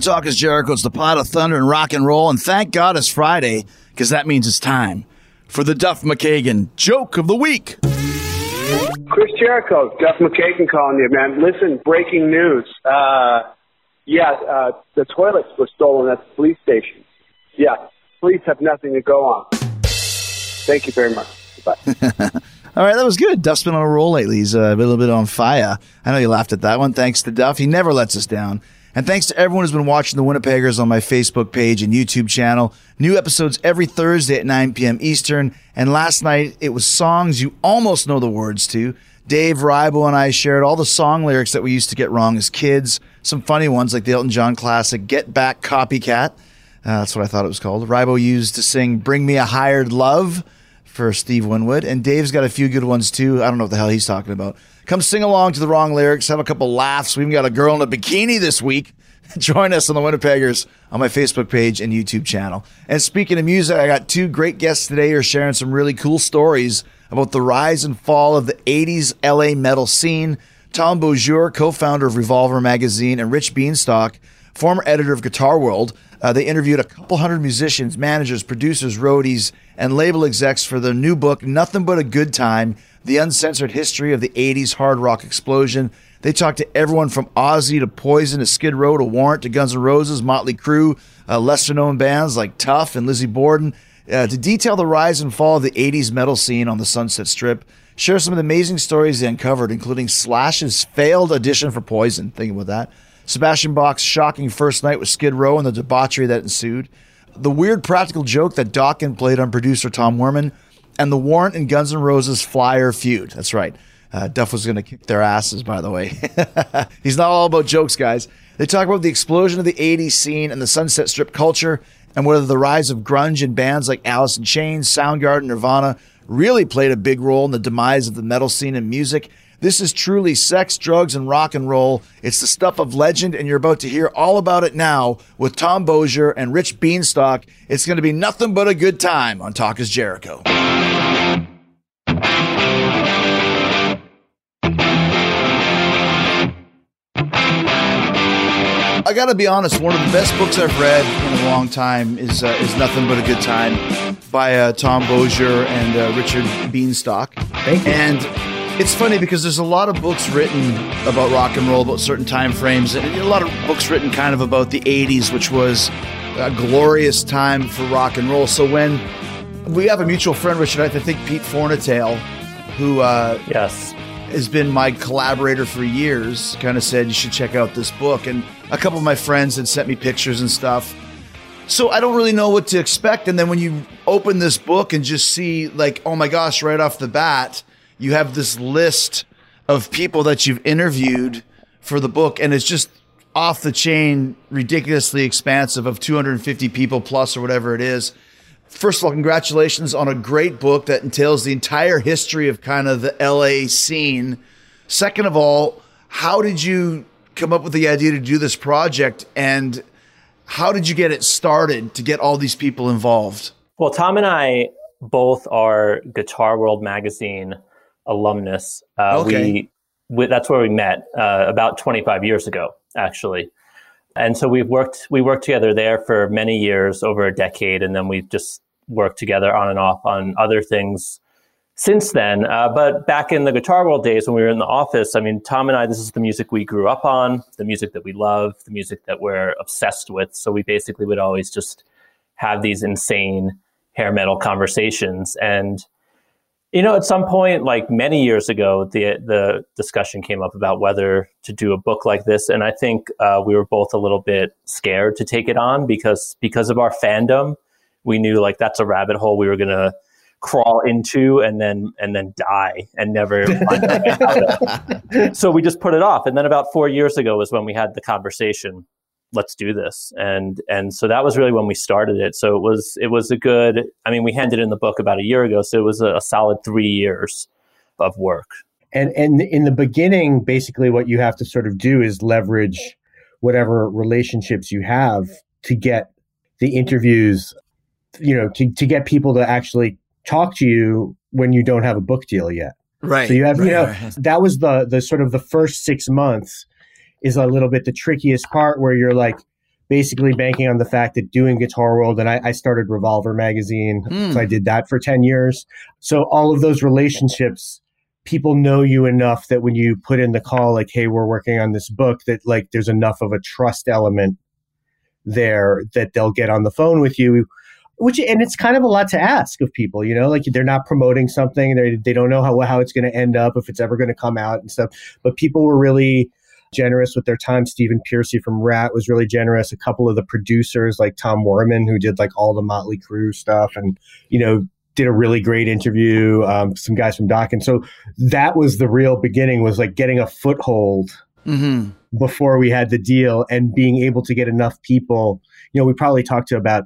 Talk is Jericho. It's the pot of thunder and rock and roll. And thank God it's Friday because that means it's time for the Duff McKagan joke of the week. Chris Jericho, Duff McKagan calling you, man. Listen, breaking news. Uh, yeah, uh, the toilets were stolen at the police station. Yeah, police have nothing to go on. Thank you very much. Bye. All right, that was good. Duff's been on a roll lately. He's uh, a little bit on fire. I know you laughed at that one. Thanks to Duff. He never lets us down. And thanks to everyone who's been watching the Winnipeggers on my Facebook page and YouTube channel. New episodes every Thursday at 9 p.m. Eastern. And last night, it was songs you almost know the words to. Dave Rybo and I shared all the song lyrics that we used to get wrong as kids. Some funny ones like the Elton John classic, Get Back Copycat. Uh, that's what I thought it was called. Rybo used to sing Bring Me a Hired Love for Steve Winwood. And Dave's got a few good ones too. I don't know what the hell he's talking about. Come sing along to the wrong lyrics, have a couple laughs. We even got a girl in a bikini this week. Join us on the Winnipeggers on my Facebook page and YouTube channel. And speaking of music, I got two great guests today who are sharing some really cool stories about the rise and fall of the 80s LA metal scene. Tom Beaujour, co founder of Revolver Magazine, and Rich Bienstock, former editor of Guitar World. Uh, they interviewed a couple hundred musicians, managers, producers, roadies, and label execs for their new book, Nothing But a Good Time The Uncensored History of the 80s Hard Rock Explosion. They talked to everyone from Ozzy to Poison to Skid Row to Warrant to Guns N' Roses, Motley Crue, uh, lesser known bands like Tuff and Lizzie Borden uh, to detail the rise and fall of the 80s metal scene on the Sunset Strip. Share some of the amazing stories they uncovered, including Slash's failed audition for Poison. Think about that. Sebastian Bach's shocking first night with Skid Row and the debauchery that ensued the weird practical joke that Dokken played on producer Tom Werman, and the Warrant and Guns N' Roses Flyer feud. That's right. Uh, Duff was going to kick their asses, by the way. He's not all about jokes, guys. They talk about the explosion of the 80s scene and the Sunset Strip culture, and whether the rise of grunge and bands like Alice in Chains, Soundgarden, Nirvana really played a big role in the demise of the metal scene and music. This is truly sex, drugs, and rock and roll. It's the stuff of legend, and you're about to hear all about it now with Tom Beaujour and Rich Bienstock. It's going to be nothing but a good time on Talk is Jericho. I got to be honest. One of the best books I've read in a long time is uh, is Nothing But a Good Time by uh, Tom Beaujour and uh, Richard Bienstock. Thank you. And it's funny because there's a lot of books written about rock and roll, about certain time frames, and a lot of books written kind of about the 80s, which was a glorious time for rock and roll. So when we have a mutual friend, Richard, I think Pete Fornatail, who uh, yes has been my collaborator for years, kind of said you should check out this book. And a couple of my friends had sent me pictures and stuff. So I don't really know what to expect. And then when you open this book and just see, like, oh my gosh, right off the bat, you have this list of people that you've interviewed for the book, and it's just off the chain, ridiculously expansive of 250 people plus or whatever it is. First of all, congratulations on a great book that entails the entire history of kind of the LA scene. Second of all, how did you come up with the idea to do this project and how did you get it started to get all these people involved? Well, Tom and I both are Guitar World magazine alumnus. Uh, okay. we, we, that's where we met uh, about 25 years ago, actually. And so we've worked we worked together there for many years, over a decade, and then we've just worked together on and off on other things since then. Uh, but back in the Guitar World days when we were in the office, I mean, Tom and I, this is the music we grew up on, the music that we love, the music that we're obsessed with. So we basically would always just have these insane hair metal conversations. And you know, at some point, like many years ago, the the discussion came up about whether to do a book like this, and I think uh, we were both a little bit scared to take it on because because of our fandom, we knew like that's a rabbit hole we were gonna crawl into and then and then die and never so we just put it off and then about four years ago was when we had the conversation let's do this. And and so that was really when we started it. So it was it was a good i mean we handed in the book about a year ago so it was a, a solid three years of work. And and in the beginning basically what you have to sort of do is leverage whatever relationships you have to get the interviews you know to, to get people to actually talk to you when you don't have a book deal yet. Right so you have right, you know right. that was the the sort of the first six months is a little bit the trickiest part where you're like basically banking on the fact that doing Guitar World, and I, I started Revolver magazine, mm. so I did that for 10 years. So all of those relationships, people know you enough that when you put in the call, like, hey, we're working on this book, that like there's enough of a trust element there that they'll get on the phone with you which and it's kind of a lot to ask of people you know like they're not promoting something they, they don't know how, how it's going to end up if it's ever going to come out and stuff but people were really generous with their time stephen pearcy from Ratt was really generous a couple of the producers like tom werman who did like all the motley crue stuff and you know did a really great interview um, some guys from Dokken so that was the real beginning was like getting a foothold mm-hmm. before we had the deal and being able to get enough people you know we probably talked to about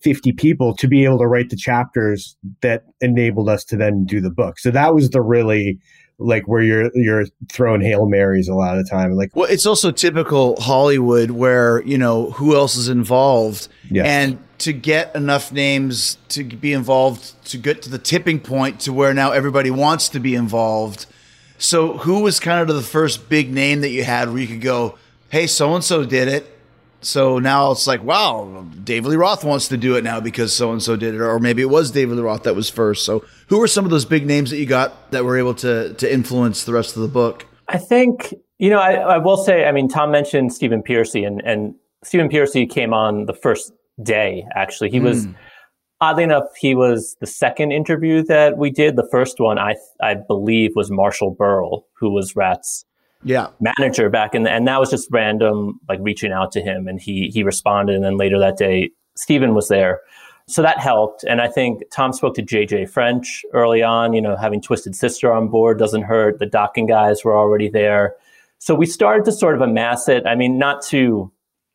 50 people to be able to write the chapters that enabled us to then do the book. So that was the really like where you're you're throwing hail marys a lot of the time like well it's also typical hollywood where you know who else is involved? Yes. and to get enough names to be involved to get to the tipping point to where now everybody wants to be involved. So who was kind of the first big name that you had where you could go hey so and so did it so now it's like, wow, David Lee Roth wants to do it now because so and so did it, or maybe it was David Lee Roth that was first. So, who were some of those big names that you got that were able to to influence the rest of the book? I think you know, I, I will say, I mean, Tom mentioned Stephen Pearcy, and and Stephen Pearcy came on the first day. Actually, he mm. was hmm. oddly enough, he was the second interview that we did. The first one, I I believe, was Marshall Berle, who was Ratt's yeah. manager back in the, and that was just random like reaching out to him and he he responded and then later that day Stephen was there. So that helped and I think Tom spoke to JJ French early on you know having Twisted Sister on board doesn't hurt. The Dokken guys were already there. So we started to sort of amass it. I mean not to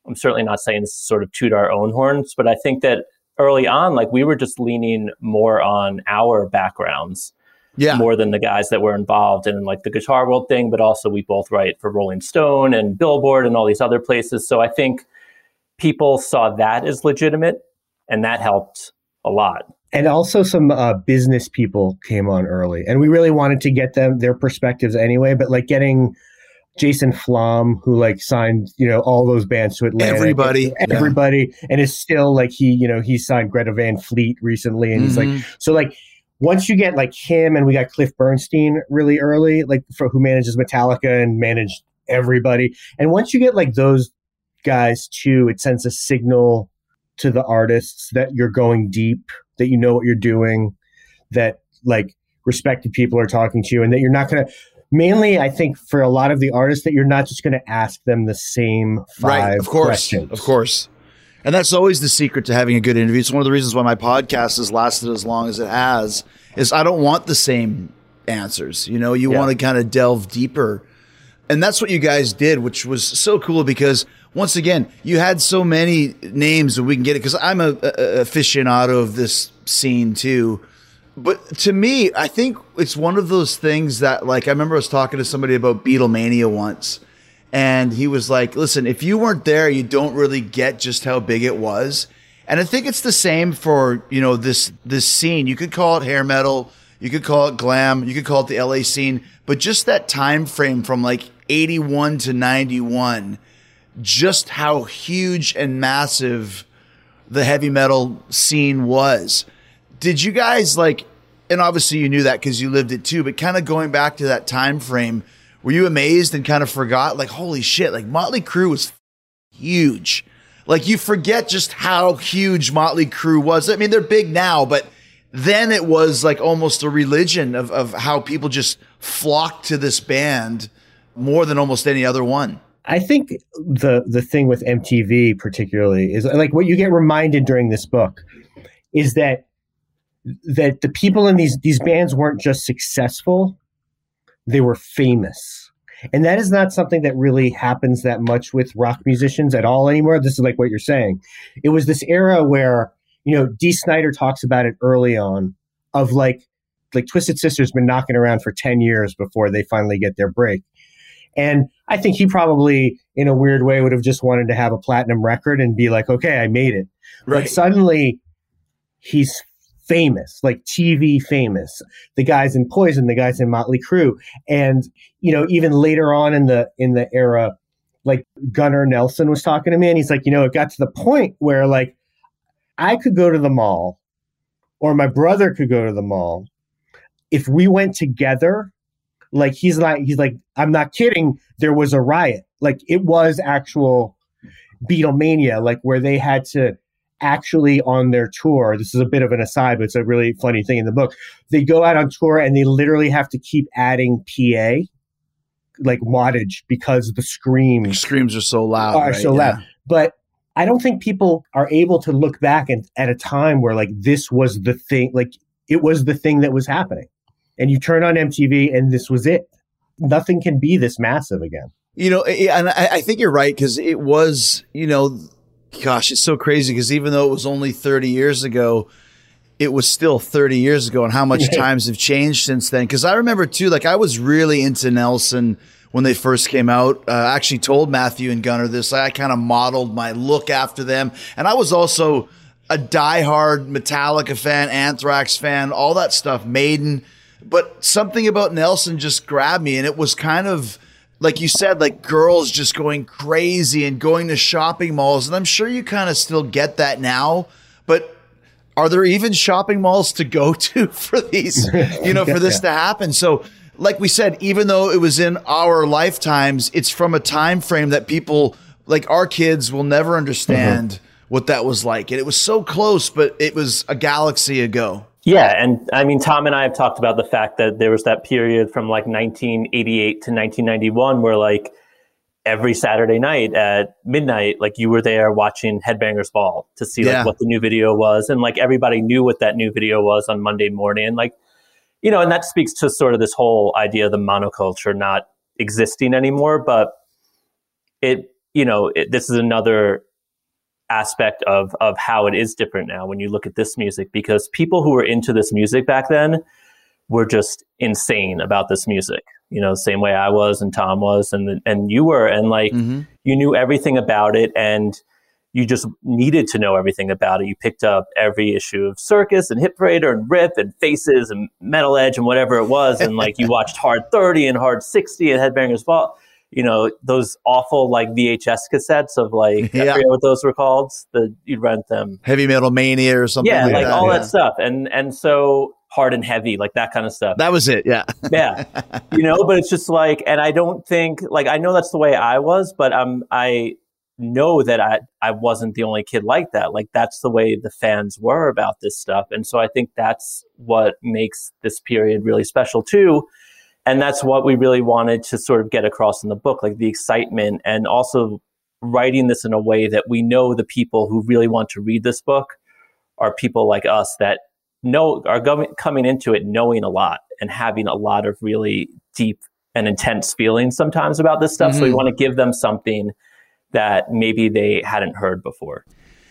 I'm certainly not saying this sort of toot our own horns but I think that early on like we were just leaning more on our backgrounds yeah. more than the guys that were involved in like the guitar world thing, but also we both write for Rolling Stone and Billboard and all these other places. So I think people saw that as legitimate and that helped a lot. And also some uh, business people came on early and we really wanted to get them their perspectives anyway, but like getting Jason Flom, who like signed, you know, all those bands to Atlantic. Everybody. Everybody. Yeah. And is still like he, you know, he signed Greta Van Fleet recently. And mm-hmm. he's like, mm-hmm. so like once you get like him and we got Cliff Burnstein really early, like for who manages Metallica and managed everybody. And once you get like those guys too, it sends a signal to the artists that you're going deep, that you know what you're doing, that like respected people are talking to you, and that you're not going to. Mainly, I think for a lot of the artists, that you're not just going to ask them the same five right, of course, questions. Of course. And that's always the secret to having a good interview. It's one of the reasons why my podcast has lasted as long as it has. Is I don't want the same answers. You know, you yeah. want to kind of delve deeper. And that's what you guys did, which was so cool because once again, you had so many names that we can get it because I'm a, a aficionado of this scene too. But to me, I think it's one of those things that, like, I remember I was talking to somebody about Beatlemania once, and he was like, listen, if you weren't there, you don't really get just how big it was. And I think it's the same for, you know, this this scene. You could call it hair metal, you could call it glam, you could call it the LA scene, but just that time frame from like 81 to 91, just how huge and massive the heavy metal scene was. Did you guys like and obviously you knew that cuz you lived it too, but kind of going back to that time frame, were you amazed and kind of forgot like holy shit like motley crue was huge. Like you forget just how huge motley crue was. I mean they're big now but then it was like almost a religion of, of how people just flocked to this band more than almost any other one. I think the the thing with MTV particularly is like what you get reminded during this book is that that the people in these these bands weren't just successful they were famous. And that is not something that really happens that much with rock musicians at all anymore. This is like what you're saying. It was this era where, you know, Dee Snider talks about it early on of like, like Twisted Sister's been knocking around for 10 years before they finally get their break. And I think he probably, in a weird way, would have just wanted to have a platinum record and be like, okay, I made it. Right. But suddenly he's famous, like TV famous. The guys in Poison, the guys in Motley Crue, and you know even later on in the in the era, like Gunnar Nelson was talking to me, and he's like, you know, it got to the point where like I could go to the mall, or my brother could go to the mall. If we went together, like he's like he's like I'm not kidding. There was a riot. Like it was actual Beatlemania, like where they had to actually on their tour. This is a bit of an aside, but it's a really funny thing in the book. They go out on tour and they literally have to keep adding PA like wattage because the scream screams are so loud. Are right? so yeah. loud. But I don't think people are able to look back and, at a time where like this was the thing, like it was the thing that was happening. And you turn on MTV and this was it. Nothing can be this massive again. You know, and I think you're right because it was, you know, gosh, it's so crazy because even though it was only 30 years ago, it was still 30 years ago and how much times have changed since then. Cause I remember too, like I was really into Nelson when they first came out. Uh, I actually told Matthew and Gunnar this. I kind of modeled my look after them. And I was also a diehard Metallica fan, Anthrax fan, all that stuff, Maiden. But something about Nelson just grabbed me and it was kind of, like you said, like girls just going crazy and going to shopping malls. And I'm sure you kind of still get that now, but are there even shopping malls to go to for these, you know, for this yeah. to happen? So, like we said, even though it was in our lifetimes, it's from a time frame that people like our kids will never understand mm-hmm. what that was like. And it was so close, but it was a galaxy ago. Yeah, and I mean, Tom and I have talked about the fact that there was that period from like 1988 to 1991 where like every Saturday night at midnight, like you were there watching Headbangers Ball to see yeah. like what the new video was, and like everybody knew what that new video was on Monday morning, like you know, and that speaks to sort of this whole idea of the monoculture not existing anymore. But it, you know, it, this is another aspect of of how it is different now when you look at this music because people who were into this music back then were just insane about this music you know, the same way I was and Tom was and and you were and like mm-hmm. you knew everything about it and you just needed to know everything about it. You picked up every issue of Circus and Hit Parader and Rip and Faces and Metal Edge and whatever it was and like you watched Hard 30 and Hard 60 and Headbangers Ball. You know, those awful like VHS cassettes of like yeah. I forget what those were called. The you'd rent them. Heavy Metal Mania or something. Yeah, like, like that. all yeah. that stuff. And and so hard and heavy, like that kind of stuff. That was it. Yeah. yeah. You know, but it's just like, and I don't think, like, I know that's the way I was, but um, I know that I, I wasn't the only kid like that. Like, that's the way the fans were about this stuff. And so I think that's what makes this period really special too. And that's what we really wanted to sort of get across in the book, like the excitement and also writing this in a way that we know the people who really want to read this book are people like us that know are going, coming into it knowing a lot and having a lot of really deep and intense feelings sometimes about this stuff. Mm-hmm. So we mm-hmm. want to give them something that maybe they hadn't heard before.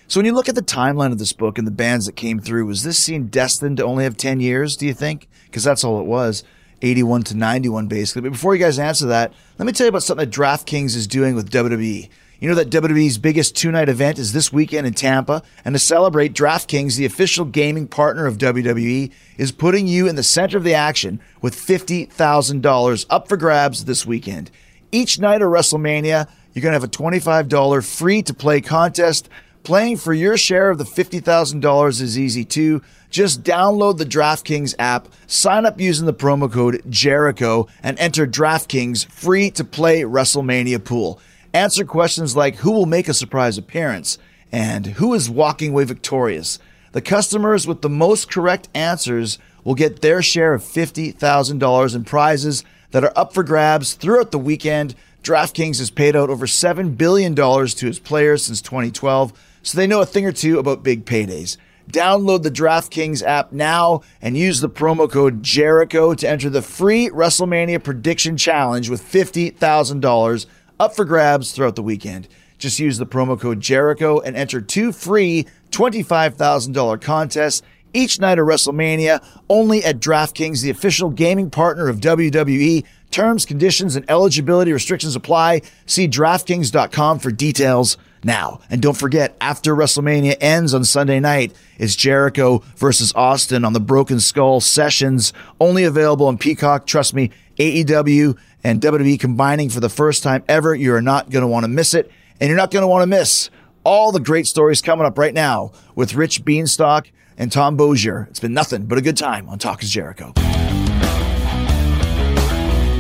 So when you look at the timeline of this book and the bands that came through, was this scene destined to only have 10 years, do you think? Because that's all it was. 81 to 91, basically. But before you guys answer that, let me tell you about something that DraftKings is doing with WWE. You know that WWE's biggest two night event is this weekend in Tampa, and to celebrate, DraftKings, the official gaming partner of WWE, is putting you in the center of the action with $50,000 up for grabs this weekend. Each night of WrestleMania, you're going to have a $25 free to play contest. Playing for your share of the $50,000 is easy too. Just download the DraftKings app, sign up using the promo code Jericho, and enter DraftKings free to play WrestleMania pool. Answer questions like who will make a surprise appearance and who is walking away victorious. The customers with the most correct answers will get their share of $50,000 in prizes that are up for grabs throughout the weekend. DraftKings has paid out over $7 billion to its players since 2012, so they know a thing or two about big paydays. Download the DraftKings app now and use the promo code Jericho to enter the free WrestleMania Prediction Challenge with $50,000 up for grabs throughout the weekend. Just use the promo code Jericho and enter two free $25,000 contests each night of WrestleMania only at DraftKings, the official gaming partner of WWE. Terms, conditions, and eligibility restrictions apply. See DraftKings.com for details now. And don't forget, after WrestleMania ends on Sunday night, it's Jericho versus Austin on the Broken Skull Sessions, only available on Peacock. Trust me, AEW and WWE combining for the first time ever. You're not going to want to miss it, and you're not going to want to miss all the great stories coming up right now with Rich Bienstock and Tom Beaujour. It's been nothing but a good time on Talk is Jericho.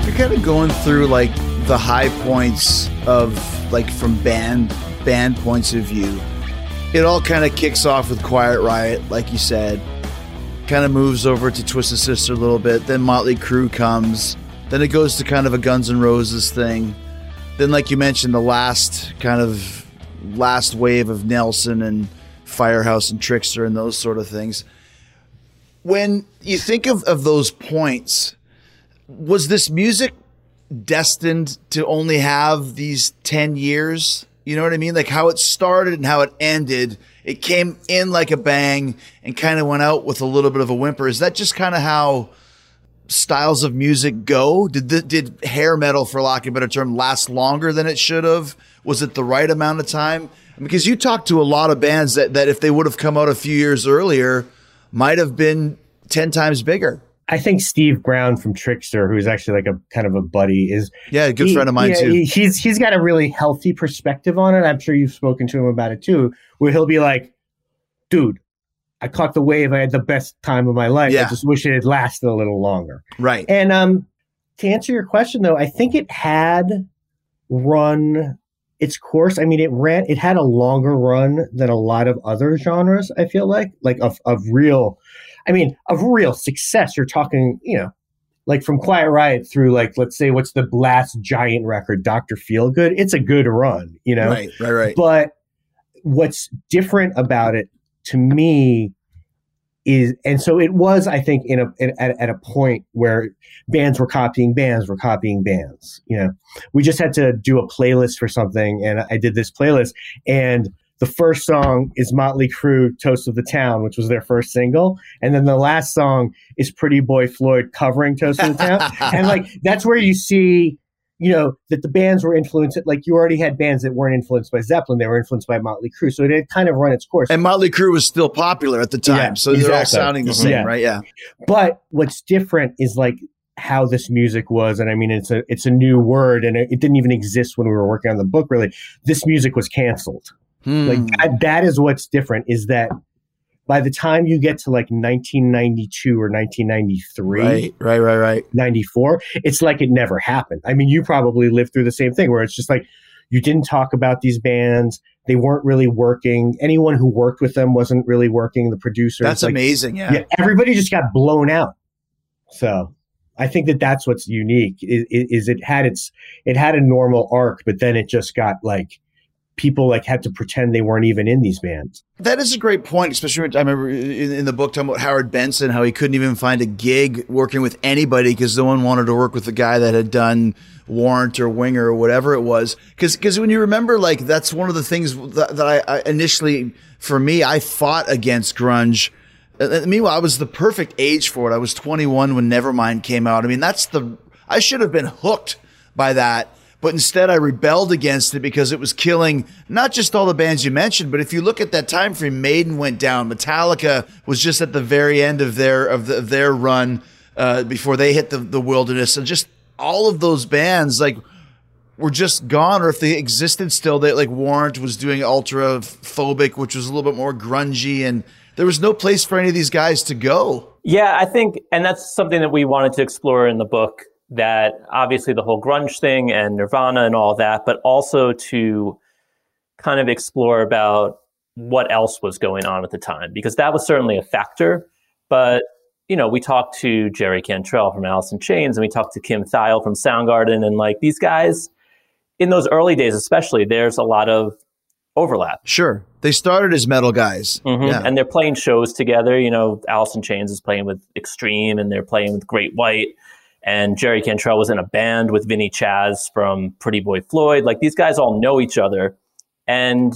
You're kind of going through like the high points of like from band band points of view. It all kind of kicks off with Quiet Riot, like you said. Kind of moves over to Twisted Sister a little bit. Then Motley Crue comes. Then it goes to kind of a Guns N' Roses thing. Then, like you mentioned, the last kind of last wave of Nelson and Firehouse and Trixter and those sort of things. When you think of, of those points, was this music destined to only have these 10 years? You know what I mean? Like how it started and how it ended. It came in like a bang and kind of went out with a little bit of a whimper. Is that just kind of how styles of music go? Did the, did hair metal, for lack of a better term, last longer than it should have? Was it the right amount of time? Because you talked to a lot of bands that, that if they would have come out a few years earlier, might have been 10 times bigger. I think Steve Brown from Trixter, who's actually like a kind of a buddy, is yeah, a good he, friend of mine yeah, too. He, he's he's got a really healthy perspective on it. I'm sure you've spoken to him about it too, where he'll be like, "Dude, I caught the wave. I had the best time of my life. Yeah. I just wish it had lasted a little longer." Right. And um, to answer your question though, I think it had run its course. I mean, it ran. It had a longer run than a lot of other genres. I feel like, like of of real I mean, of real success, you're talking, you know, like from Quiet Riot through like let's say what's the last giant record, Doctor Feelgood. It's a good run, you know. Right, right, right. But what's different about it to me is, and so it was, I think, in a in, at, at a point where bands were copying bands, were copying bands. You know, we just had to do a playlist for something, and I did this playlist, and the first song is Motley Crue Toast of the Town, which was their first single. And then the last song is Pretty Boy Floyd covering Toast of the Town. and like that's where you see, you know, that the bands were influenced. Like you already had bands that weren't influenced by Zeppelin, they were influenced by Motley Crue. So it had kind of run its course. And Motley Crue was still popular at the time. Yeah, so they're all sounding the mm-hmm. same, yeah. right? Yeah. But what's different is like how this music was and i mean it's a it's a new word and it, it, didn't even exist when we were working on the book really this music was canceled Hmm. Like that, that is what's different is that by the time you get to like 1992 or 1993, right, right, right, right, 94, it's like it never happened. I mean, you probably lived through the same thing where it's just like you didn't talk about these bands. They weren't really working. Anyone who worked with them wasn't really working. The producers. That's like, amazing. Yeah. yeah. Everybody just got blown out. So I think that that's what's unique is, is it had its, it had a normal arc, but then it just got like, people like had to pretend they weren't even in these bands. That is a great point, especially I remember in, in, the book talking about Howard Benson, how he couldn't even find a gig working with anybody because no one wanted to work with the guy that had done Warrant or Winger or whatever it was. Because when you remember, like that's one of the things that, that I, I, initially, for me, I fought against grunge. Meanwhile, I was the perfect age for it. I was 21 when Nevermind came out. I mean, that's the I should have been hooked by that but instead I rebelled against it because it was killing not just all the bands you mentioned, but if you look at that time frame, Maiden went down, Metallica was just at the very end of their of, the, of their run uh, before they hit the, the wilderness, and just all of those bands like were just gone, or if they existed still, they like Warrant was doing Ultraphobic, which was a little bit more grungy, and there was no place for any of these guys to go. Yeah, I think, and that's something that we wanted to explore in the book that obviously the whole grunge thing and Nirvana and all that, but also to kind of explore about what else was going on at the time, because that was certainly a factor. But, you know, we talked to Jerry Cantrell from Alice in Chains and we talked to Kim Thayil from Soundgarden and like these guys in those early days, especially, there's a lot of overlap. Sure. They started as metal guys. Mm-hmm. Yeah. And they're playing shows together. You know, Alice in Chains is playing with Extreme and they're playing with Great White and Jerry Cantrell was in a band with Vinnie Chas from Pretty Boy Floyd. Like these guys all know each other. And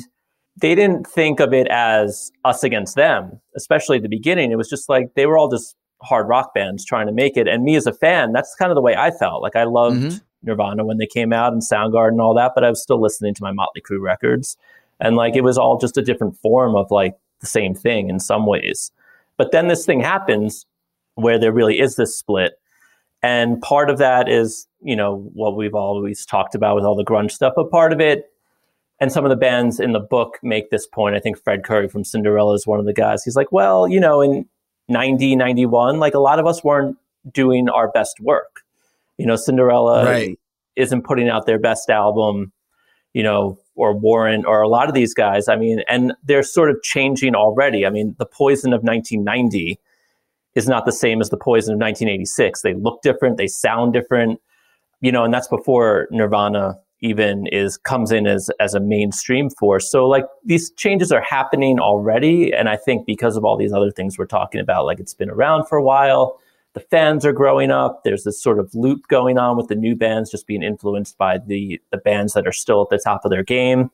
they didn't think of it as us against them, especially at the beginning. It was just like they were all just hard rock bands trying to make it. And me as a fan, that's kind of the way I felt. Like I loved mm-hmm. Nirvana when they came out and Soundgarden and all that, but I was still listening to my Motley Crue records. And like it was all just a different form of like the same thing in some ways. But then this thing happens where there really is this split And part of that is, you know, what we've always talked about with all the grunge stuff, but part of it, and some of the bands in the book make this point. I think Fred Coury from Cinderella is one of the guys. He's like, well, you know, in 90, 91, like a lot of us weren't doing our best work. You know, Cinderella right. isn't putting out their best album, you know, or Warrant or a lot of these guys. I mean, and they're sort of changing already. I mean, the Poison of 1990 is not the same as the Poison of 1986. They look different, they sound different, you know, and that's before Nirvana even is comes in as as a mainstream force. So like these changes are happening already, and I think because of all these other things we're talking about, like it's been around for a while. The fans are growing up. There's this sort of loop going on with the new bands just being influenced by the the bands that are still at the top of their game.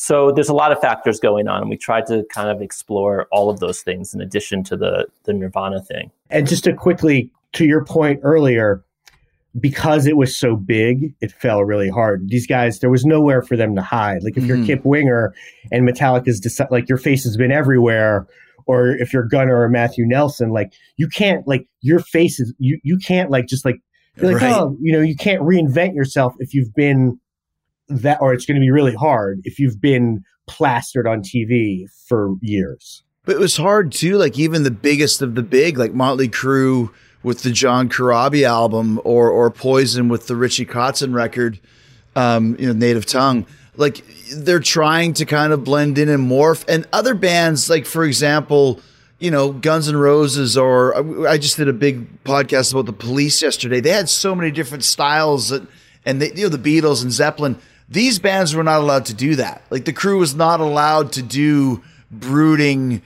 So there's a lot of factors going on, and we tried to kind of explore all of those things in addition to the the Nirvana thing. And just to quickly to your point earlier, because it was so big, it fell really hard. These guys, there was nowhere for them to hide. Like if mm-hmm. you're Kip Winger and Metallica's deci- like your face has been everywhere, or if you're Gunnar or Matthew Nelson, like you can't like your face is you you can't like just like you're like right. oh you know you can't reinvent yourself if you've been that or it's going to be really hard if you've been plastered on TV for years. But it was hard too. Like even the biggest of the big, like Motley Crue with the John Corabi album or or Poison with the Richie Kotzen record, um, you know, Native Tongue. Like they're trying to kind of blend in and morph. And other bands, like for example, you know, Guns N' Roses, or I just did a big podcast about the Police yesterday. They had so many different styles that, and they, you know, the Beatles and Zeppelin. These bands were not allowed to do that. Like the crew was not allowed to do brooding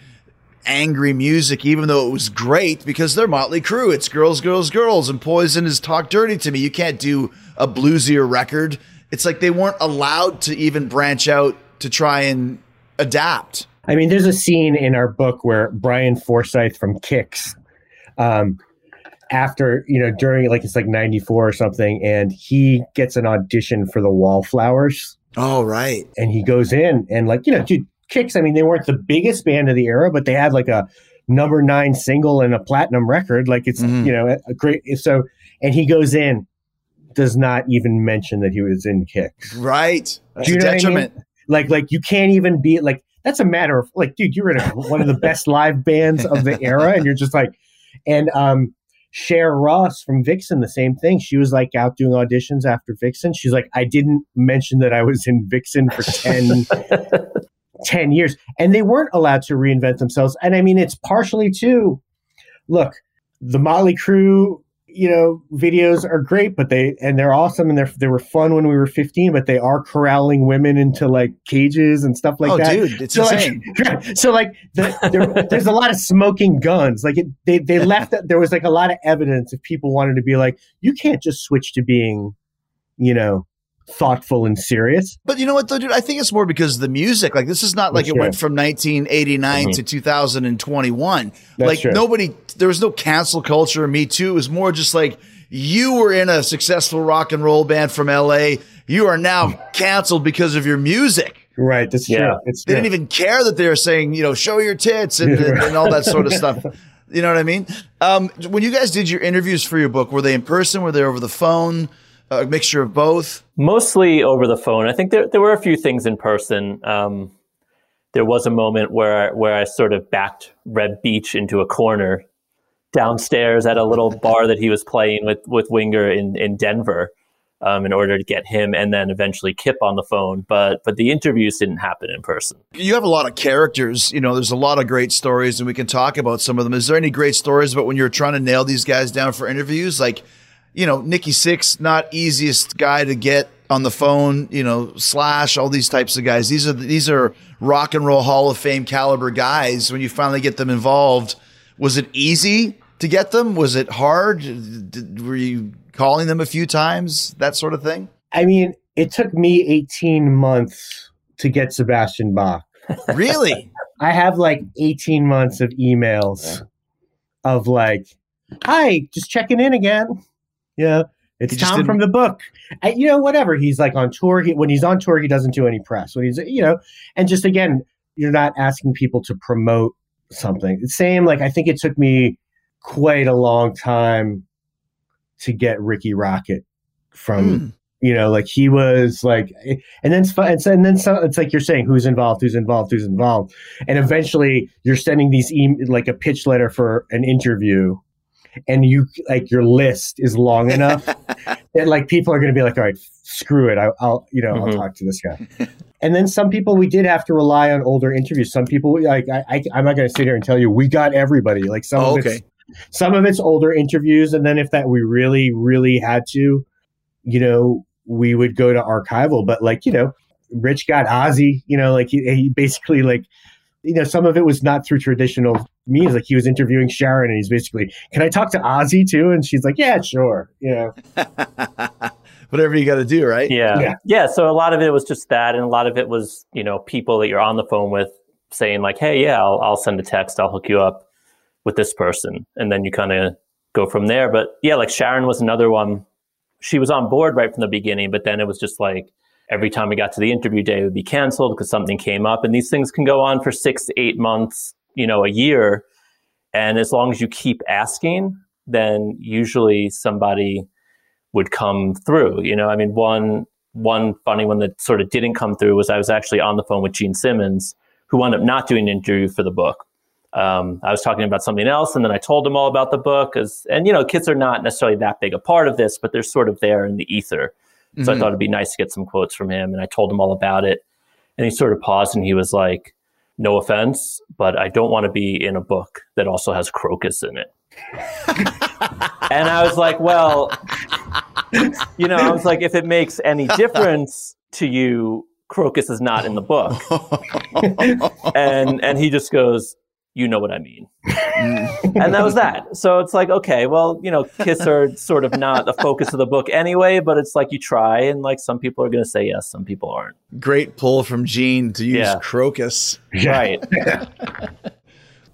angry music, even though it was great because they're Motley Crue. It's girls, girls, girls, and Poison is talk dirty to me. You can't do a bluesier record. It's like they weren't allowed to even branch out to try and adapt. I mean, there's a scene in our book where Brian Forsythe from Kix, um, after you know, during like it's like '94 or something, and he gets an audition for the Wallflowers. Oh, right. And he goes in and like you know, dude, Kix, I mean, they weren't the biggest band of the era, but they had like a number nine single and a platinum record. Like it's, mm-hmm. you know, a great. So, and he goes in, does not even mention that he was in Kix Right. That's Do you know detriment. I mean? Like, like you can't even be like, that's a matter of like, dude, you're in a, one of the best live bands of the era. And you're just like, and, um, Share Ross from Vixen, the same thing. She was like out doing auditions after Vixen. She's like, I didn't mention that I was in Vixen for 10, 10 years and they weren't allowed to reinvent themselves. And I mean, it's partially too, look, the Motley Crue, you know, videos are great, but they, and they're awesome and they're, they were fun when we were 15, but they are corralling women into like cages and stuff like oh, that. dude, it's so insane. Like, so like the, there, there's a lot of smoking guns. Like it, they, they left, there was like a lot of evidence if people wanted to be like, you can't just switch to being, you know, thoughtful and serious. But you know what, though, dude? I think it's more because the music. Like, this is not like it went from 1989 mm-hmm. to 2021. That's like, true. nobody, there was no cancel culture. Me too. It was more just like you were in a successful rock and roll band from LA. You are now canceled because of your music. Right. That's yeah. true. It's they true. didn't even care that they were saying, you know, show your tits and, and, and all that sort of stuff. You know what I mean? Um, when you guys did your interviews for your book, were they in person? Were they over the phone? A mixture of both? Mostly over the phone. I think there there were a few things in person. Um, there was a moment where where I sort of backed Reb Beach into a corner downstairs at a little bar that he was playing with with Winger in in Denver. Um, in order to get him and then eventually Kip on the phone. But but the interviews didn't happen in person. You have a lot of characters. You know, there's a lot of great stories, and we can talk about some of them. Is there any great stories about when you're trying to nail these guys down for interviews? Like you know, Nikki Sixx, not easiest guy to get on the phone, you know, slash all these types of guys. These are these are rock and roll Hall of Fame caliber guys. When you finally get them involved, was it easy to get them? Was it hard? Did, were you calling them a few times? That sort of thing. I mean, it took me 18 months to get Sebastian Bach. Really? I have like 18 months of emails of like, hi, just checking in again. Yeah. It's Tom from the book. I, you know, whatever. He's like on tour. He, when he's on tour, he doesn't do any press. When he's, you know, and just again, you're not asking people to promote something. Same, like I think it took me quite a long time to get Rikki Rockett from mm you know like he was like and then and then so, it's like you're saying who's involved who's involved who's involved and eventually you're sending these e- like a pitch letter for an interview and you like your list is long enough that like people are going to be like all right screw it I, will you know mm-hmm. i'll talk to this guy and then some people we did have to rely on older interviews some people like I, I i'm not going to sit here and tell you we got everybody like some oh, of okay. it's some of it's older interviews and then if that we really really had to you know we would go to archival. But like, you know, Rich got Ozzy, you know, like he, he basically like, you know, some of it was not through traditional means. Like he was interviewing Sharon and he's basically, can I talk to Ozzy too? And she's like, yeah, sure. You know, whatever you got to do, right? Yeah. yeah. Yeah. So a lot of it was just that. And a lot of it was, you know, people that you're on the phone with saying like, Hey, yeah, I'll, I'll send a text. I'll hook you up with this person. And then you kind of go from there. But yeah, like Sharon was another one she was on board right from the beginning, but then it was just like every time we got to the interview day, it would be canceled because something came up. And these things can go on for six to eight months, you know, a year. And as long as you keep asking, then usually somebody would come through. You know, I mean, one one funny one that sort of didn't come through was I was actually on the phone with Gene Simmons, who wound up not doing an interview for the book um, I was talking about something else, and then I told him all about the book. As, and you know, Kiss are not necessarily that big a part of this, but they're sort of there in the ether. So mm-hmm. I thought it'd be nice to get some quotes from him, and I told him all about it. And he sort of paused, and he was like, "No offense, but I don't want to be in a book that also has Krokus in it." and I was like, "Well, you know, I was like, if it makes any difference to you." Krokus is not in the book. and and he just goes, you know what I mean. and that was that. So it's like, okay, well, you know, Kiss are sort of not the focus of the book anyway, but it's like you try, and like some people are going to say yes, some people aren't. Great pull from Gene to use yeah. Krokus. Right.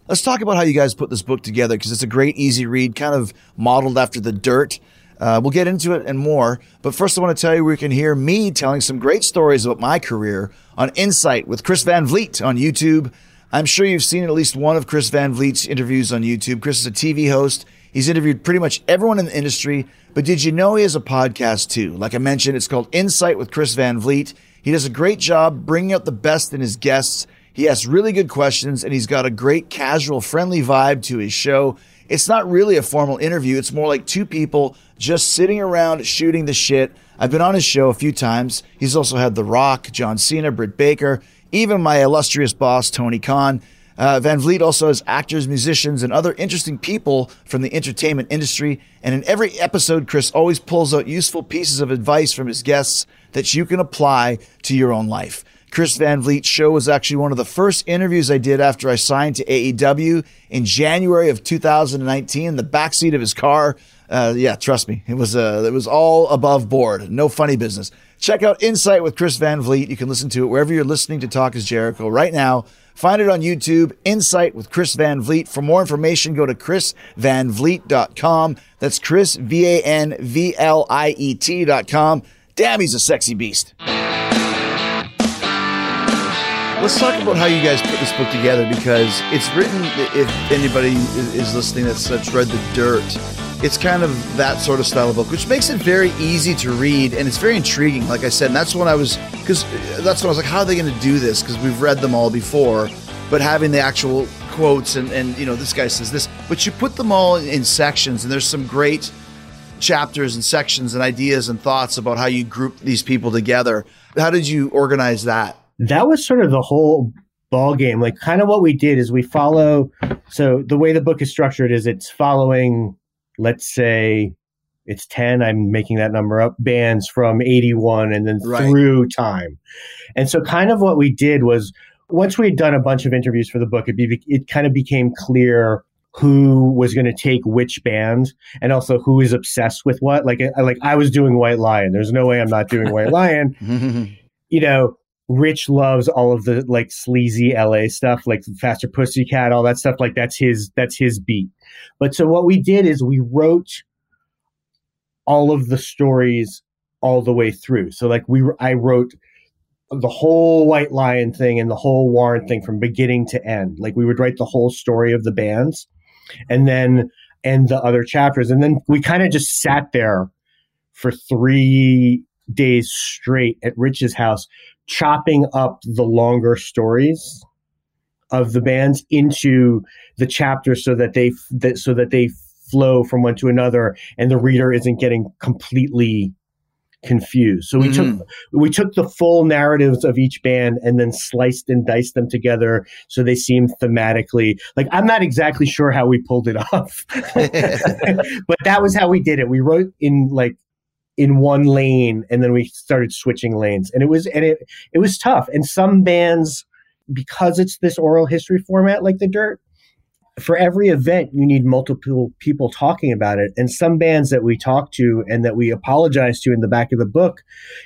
Let's talk about how you guys put this book together because it's a great, easy read, kind of modeled after The Dirt. Uh, we'll get into it and more. But first, I want to tell you where you can hear me telling some great stories about my career on Insight with Chris Van Vliet on YouTube. I'm sure you've seen at least one of Chris Van Vliet's interviews on YouTube. Chris is a TV host. He's interviewed pretty much everyone in the industry, but did you know he has a podcast too? Like I mentioned, it's called Insight with Chris Van Vliet. He does a great job bringing out the best in his guests. He asks really good questions and he's got a great casual, friendly vibe to his show. It's not really a formal interview. It's more like two people just sitting around shooting the shit. I've been on his show a few times. He's also had The Rock, John Cena, Britt Baker even my illustrious boss, Tony Khan. Uh, Van Vliet also has actors, musicians, and other interesting people from the entertainment industry. And in every episode, Chris always pulls out useful pieces of advice from his guests that you can apply to your own life. Chris Van Vliet's show was actually one of the first interviews I did after I signed to AEW in January of 2019 in the backseat of his car. Uh, yeah, trust me, it was uh, it was all above board. No funny business. Check out Insight with Chris Van Vliet. You can listen to it wherever you're listening to Talk is Jericho right now. Find it on YouTube, Insight with Chris Van Vliet. For more information, go to chrisvanvliet.com. That's Chris, V A N V L I E T.com. Damn, he's a sexy beast. Let's talk about how you guys put this book together because it's written, if anybody is listening that's, that's read The Dirt, it's kind of that sort of style of book, which makes it very easy to read and it's very intriguing. Like I said, and that's when I was because uh, that's when I was like, how are they going to do this? Because we've read them all before, but having the actual quotes and and you know this guy says this, but you put them all in, in sections, and there's some great chapters and sections and ideas and thoughts about how you group these people together. How did you organize that? That was sort of the whole ball game. Like kind of what we did is we follow. So the way the book is structured is it's following let's say it's 10 i'm making that number up bands from 81 and then right. through time. And so kind of what we did was once we had done a bunch of interviews for the book it, be, it kind of became clear who was going to take which band and also who is obsessed with what. Like like i was doing white lion. There's no way i'm not doing white lion. You know Rich loves all of the like sleazy LA stuff, like Faster Pussycat, all that stuff. Like that's his that's his beat. But so what we did is we wrote all of the stories all the way through. So like we I wrote the whole White Lion thing and the whole Warrant thing from beginning to end. Like we would write the whole story of the bands, and then and the other chapters. And then we kind of just sat there for three days straight at Rich's house, chopping up the longer stories of the bands into the chapters so that they that so that they flow from one to another and the reader isn't getting completely confused. So we mm-hmm. took we took the full narratives of each band and then sliced and diced them together so they seem thematically like I'm not exactly sure how we pulled it off. but that was how we did it. We wrote in like in one lane and then we started switching lanes and it was and it it was tough. And some bands because it's this oral history format like the dirt for every event you need multiple people talking about it and some bands that we talk to and that we apologize to in the back of the book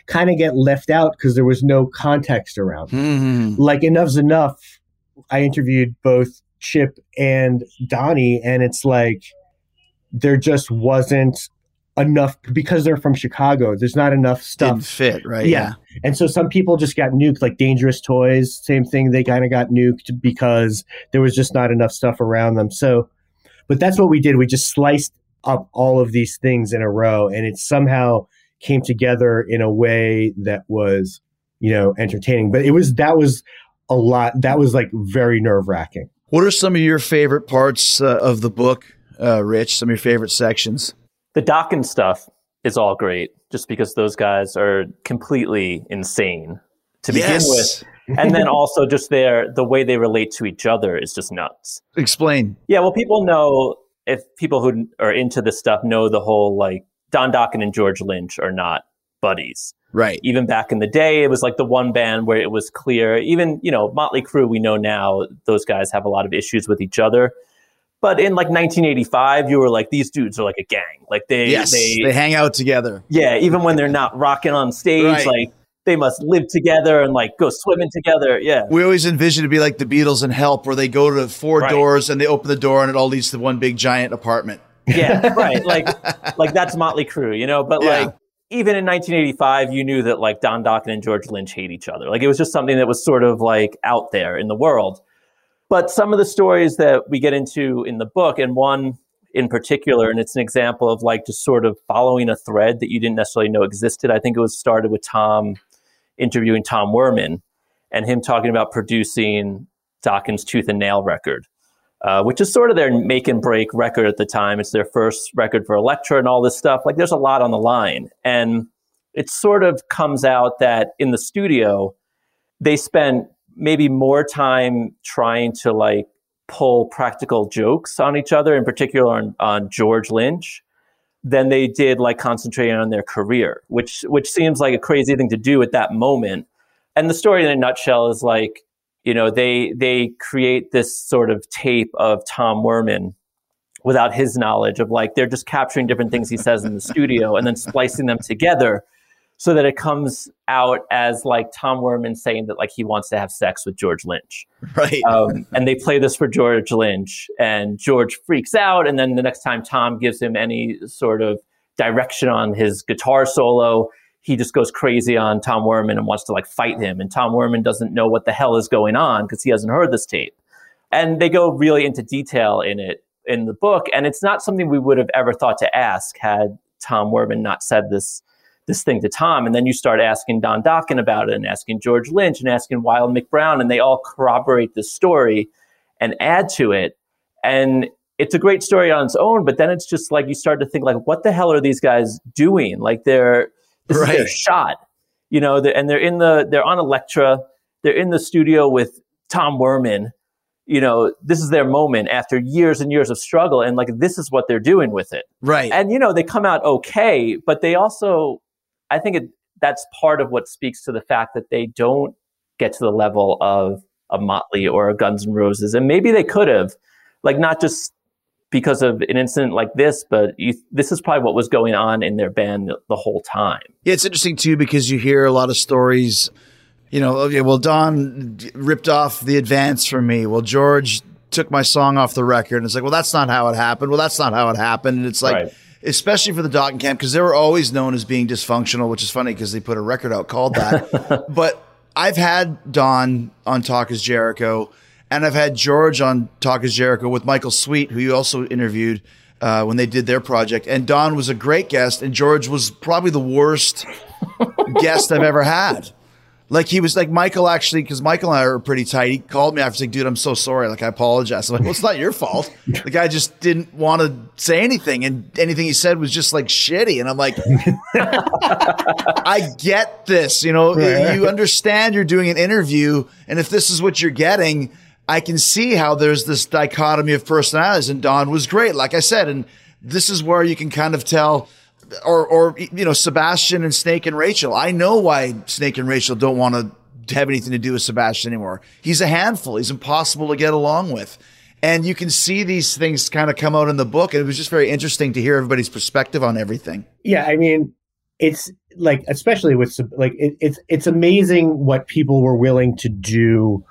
kind of get left out because there was no context around mm-hmm. like enough's enough i interviewed both chip and donnie and it's like there just wasn't enough because they're from Chicago. There's not enough stuff Didn't fit, right? Yeah. yeah. And so some people just got nuked, like Dangerous Toys, same thing. They kind of got nuked because there was just not enough stuff around them. So, but that's what we did. We just sliced up all of these things in a row, and it somehow came together in a way that was, you know, entertaining. But it was that was a lot. That was like very nerve wracking. What are some of your favorite parts uh, of the book, uh, Rich? Some of your favorite sections? The Dokken stuff is all great just because those guys are completely insane to begin yes. with. and then also just their the way they relate to each other is just nuts. Explain. Yeah, well people know if people who are into this stuff know the whole like Don Dokken and George Lynch are not buddies. Right. Even back in the day, it was like the one band where it was clear. Even, you know, Motley Crue, we know now those guys have a lot of issues with each other. But in like 1985, you were like, these dudes are like a gang. Like they, yes, they, they hang out together. Yeah, even when they're not rocking on stage, right. like they must live together and like go swimming together. Yeah. We always envision to be like the Beatles and Help, where they go to four right. doors and they open the door and it all leads to one big giant apartment. Yeah, right. Like, like that's Motley Crue, you know. But yeah. like, even in 1985, you knew that like Don Dokken and George Lynch hate each other. Like, it was just something that was sort of like out there in the world. But some of the stories that we get into in the book, and one in particular, and it's an example of like just sort of following a thread that you didn't necessarily know existed. I think it was started with Tom interviewing Tom Werman and him talking about producing Dokken's Tooth and Nail record, uh, which is sort of their make and break record at the time. It's their first record for Elektra and all this stuff. Like there's a lot on the line. And it sort of comes out that in the studio, they spent maybe more time trying to like pull practical jokes on each other, in particular on, on George Lynch, than they did like concentrating on their career, which which seems like a crazy thing to do at that moment. And the story in a nutshell is like, you know, they they create this sort of tape of Tom Werman without his knowledge of like they're just capturing different things he says in the studio and then splicing them together so that it comes out as like Tom Werman saying that like he wants to have sex with George Lynch. Right. Um, and they play this for George Lynch, and George freaks out. And then the next time Tom gives him any sort of direction on his guitar solo, he just goes crazy on Tom Werman and wants to like fight him. And Tom Werman doesn't know what the hell is going on because he hasn't heard this tape. And they go really into detail in it in the book. And it's not something we would have ever thought to ask had Tom Werman not said this this thing to Tom. And then you start asking Don Dokken about it and asking George Lynch and asking Wild Mick Brown, and they all corroborate the story and add to it. And it's a great story on its own, but then it's just like you start to think like, what the hell are these guys doing? Like they're this right. is their shot, you know, they're, and they're in the they're on Elektra, they're in the studio with Tom Werman. You know, this is their moment after years and years of struggle, and like this is what they're doing with it. Right. And you know, they come out okay, but they also I think it, that's part of what speaks to the fact that they don't get to the level of a Motley or a Guns N' Roses, and maybe they could have, like not just because of an incident like this, but you, this is probably what was going on in their band the, whole time. Yeah, it's interesting too because you hear a lot of stories. You know, okay, well, Don ripped off the advance from me. Well, George took my song off the record, and it's like, well, that's not how it happened. Well, that's not how it happened. And it's like. Right especially for the Dokken camp, because they were always known as being dysfunctional, which is funny because they put a record out called that. but I've had Don on Talk is Jericho, and I've had George on Talk is Jericho with Michael Sweet, who you also interviewed. uh, when they did their project. And Don was a great guest, and George was probably the worst guest I've ever had. Like he was like Michael actually, because Michael and I are pretty tight. He called me after saying, "Dude, I'm so sorry. Like I apologize." I'm like, "Well, it's not your fault." The guy just didn't want to say anything, and anything he said was just like shitty. And I'm like, I get this. You know, you understand you're doing an interview, and if this is what you're getting, I can see how there's this dichotomy of personalities. And Don was great, like I said, and this is where you can kind of tell or or you know Sebastian and Snake and Rachel. I know why Snake and Rachel don't want to have anything to do with Sebastian anymore. He's a handful. He's impossible to get along with. And you can see these things kind of come out in the book. And it was just very interesting to hear everybody's perspective on everything. Yeah, I mean, it's like especially with like it, it's it's amazing what people were willing to do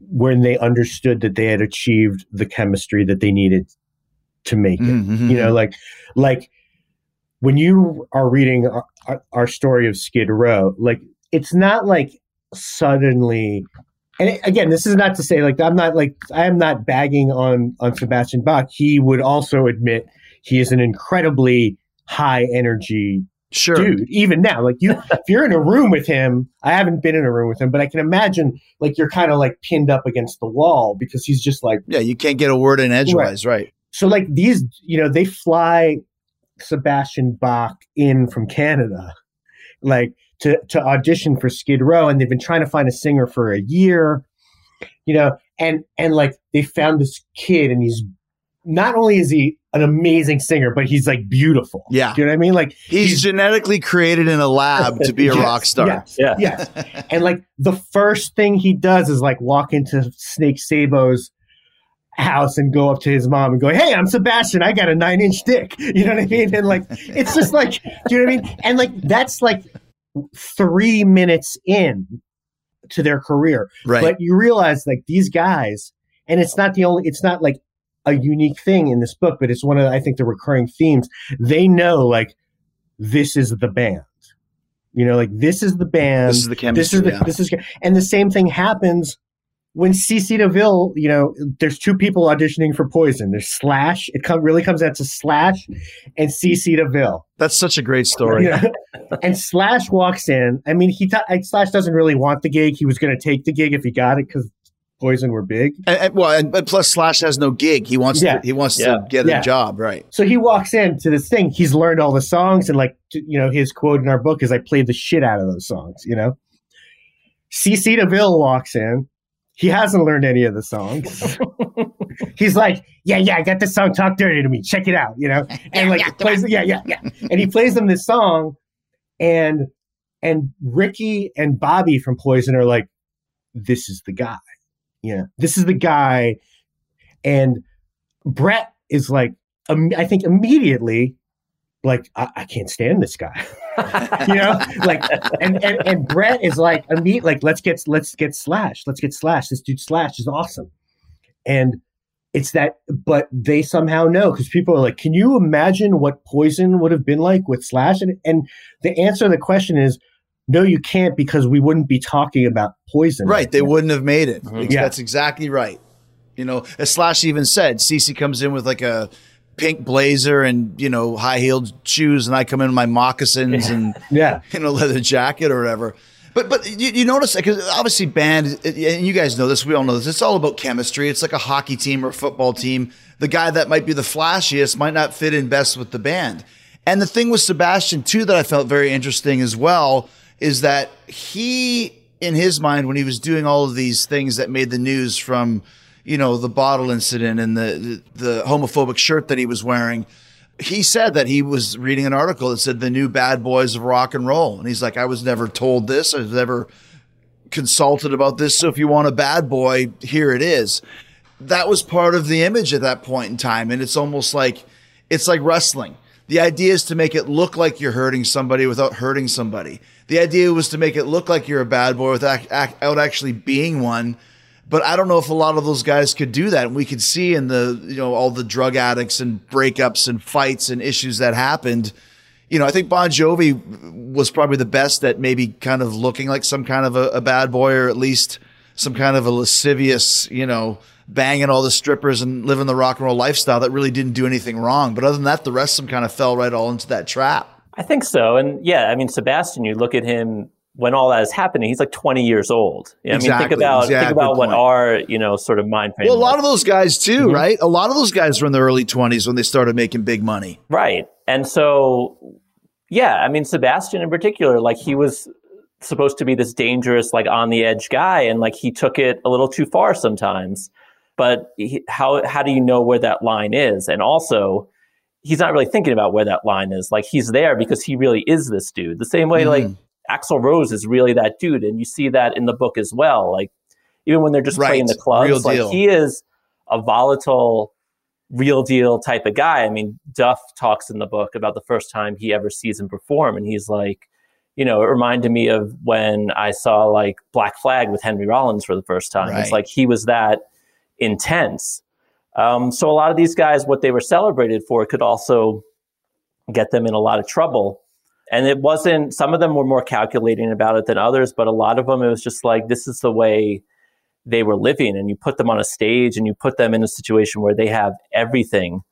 when they understood that they had achieved the chemistry that they needed to make it. Mm-hmm. You know, like like when you are reading our, our story of Skid Row, like it's not like suddenly and again, this is not to say like I'm not like I am not bagging on on Sebastian Bach. He would also admit he is an incredibly high energy sure. dude. Even now, like you, if you're in a room with him, I haven't been in a room with him, but I can imagine like you're kind of like pinned up against the wall because he's just like yeah, you can't get a word in edgewise, right? right? So like these, you know, they fly Sebastian Bach in from Canada, like to to audition for Skid Row, and they've been trying to find a singer for a year, you know, and and like they found this kid, and he's not only is he an amazing singer, but he's like beautiful. Yeah, Do you know what I mean? Like he's, he's genetically created in a lab to be a yes, rock star. Yes, yeah, yes. and like the first thing he does is like walk into Snake Sabo's house and go up to his mom and go, Hey, I'm Sebastian. I got a nine inch dick. You know what I mean? And like, it's just like, do you know what I mean? And like, that's like three minutes in to their career. Right. But you realize like these guys, and it's not the only, it's not like a unique thing in this book, but it's one of, I think, the recurring themes. They know like this is the band. You know, like this is the band. This is the chemistry. This is the, yeah. this is, and the same thing happens when CC DeVille, you know, there's two people auditioning for Poison. There's Slash. It come, really comes out to Slash and CC DeVille. That's such a great story. You know? and Slash walks in. I mean, he t- Slash doesn't really want the gig. He was going to take the gig if he got it because Poison were big. And, and well, and, and, plus Slash has no gig. He wants yeah. to. He wants yeah. to get yeah. a job, right? So he walks into this thing. He's learned all the songs, and like you know, his quote in our book is, "I played the shit out of those songs." You know. CC DeVille walks in he hasn't learned any of the songs. He's like, yeah, yeah, I got this song "Talk Dirty to Me." Check it out, you know, and like yeah, plays, yeah, yeah, yeah, and he plays them this song, and and Rikki and Bobby from Poison are like, this is the guy, yeah, this is the guy, and Brett is like, um, I think immediately, like, I, I can't stand this guy. you know, like, and, and, and Brett is like, a meet, like, let's get, let's get Slash. Let's get Slash. This dude Slash is awesome. And it's that, but they somehow know because people are like, can you imagine what Poison would have been like with Slash? And, and the answer to the question is, no, you can't because we wouldn't be talking about Poison. Right. right they wouldn't have made it. Mm-hmm. Yeah. That's exactly right. You know, as Slash even said, CC comes in with like a, pink blazer and you know high heeled shoes, and I come in my moccasins yeah. and yeah, you know leather jacket or whatever. But but you, you notice because obviously band and you guys know this, we all know this. It's all about chemistry. It's like a hockey team or a football team. The guy that might be the flashiest might not fit in best with the band. And the thing with Sebastian too that I felt very interesting as well is that he in his mind when he was doing all of these things that made the news from you know, the bottle incident and the, the, the homophobic shirt that he was wearing. He said that he was reading an article that said the new bad boys of rock and roll. And he's like, I was never told this. I was never consulted about this. So if you want a bad boy, here it is. That was part of the image at that point in time. And it's almost like, it's like wrestling. The idea is to make it look like you're hurting somebody without hurting somebody. The idea was to make it look like you're a bad boy without actually being one but I don't know if a lot of those guys could do that. And we could see in the, you know, all the drug addicts and breakups and fights and issues that happened. You know, I think Bon Jovi was probably the best at maybe kind of looking like some kind of a, a bad boy or at least some kind of a lascivious, you know, banging all the strippers and living the rock and roll lifestyle that really didn't do anything wrong. But other than that, the rest of them kind of fell right all into that trap. I think so. And yeah, I mean, Sebastian, you look at him when all that is happening, he's like 20 years old. I exactly. mean, think about exactly. think about what our you know sort of mind frame. Well, a lot of those guys too, mm-hmm. right? A lot of those guys were in their early 20s when they started making big money, right? And so, yeah, I mean, Sebastian in particular, like he was supposed to be this dangerous, like on the edge guy, and like he took it a little too far sometimes. But he, how how do you know where that line is? And also, he's not really thinking about where that line is. Like he's there because he really is this dude. The same way, mm-hmm. like Axl Rose is really that dude, and you see that in the book as well. Like even when they're just right. playing the clubs, like he is a volatile, real deal type of guy. I mean, Duff talks in the book about the first time he ever sees him perform, and he's like, you know, it reminded me of when I saw like Black Flag with Henry Rollins for the first time. Right. It's like he was that intense. Um, so a lot of these guys, what they were celebrated for, could also get them in a lot of trouble. And it wasn't, some of them were more calculating about it than others, but a lot of them, it was just like, this is the way they were living. And you put them on a stage and you put them in a situation where they have everything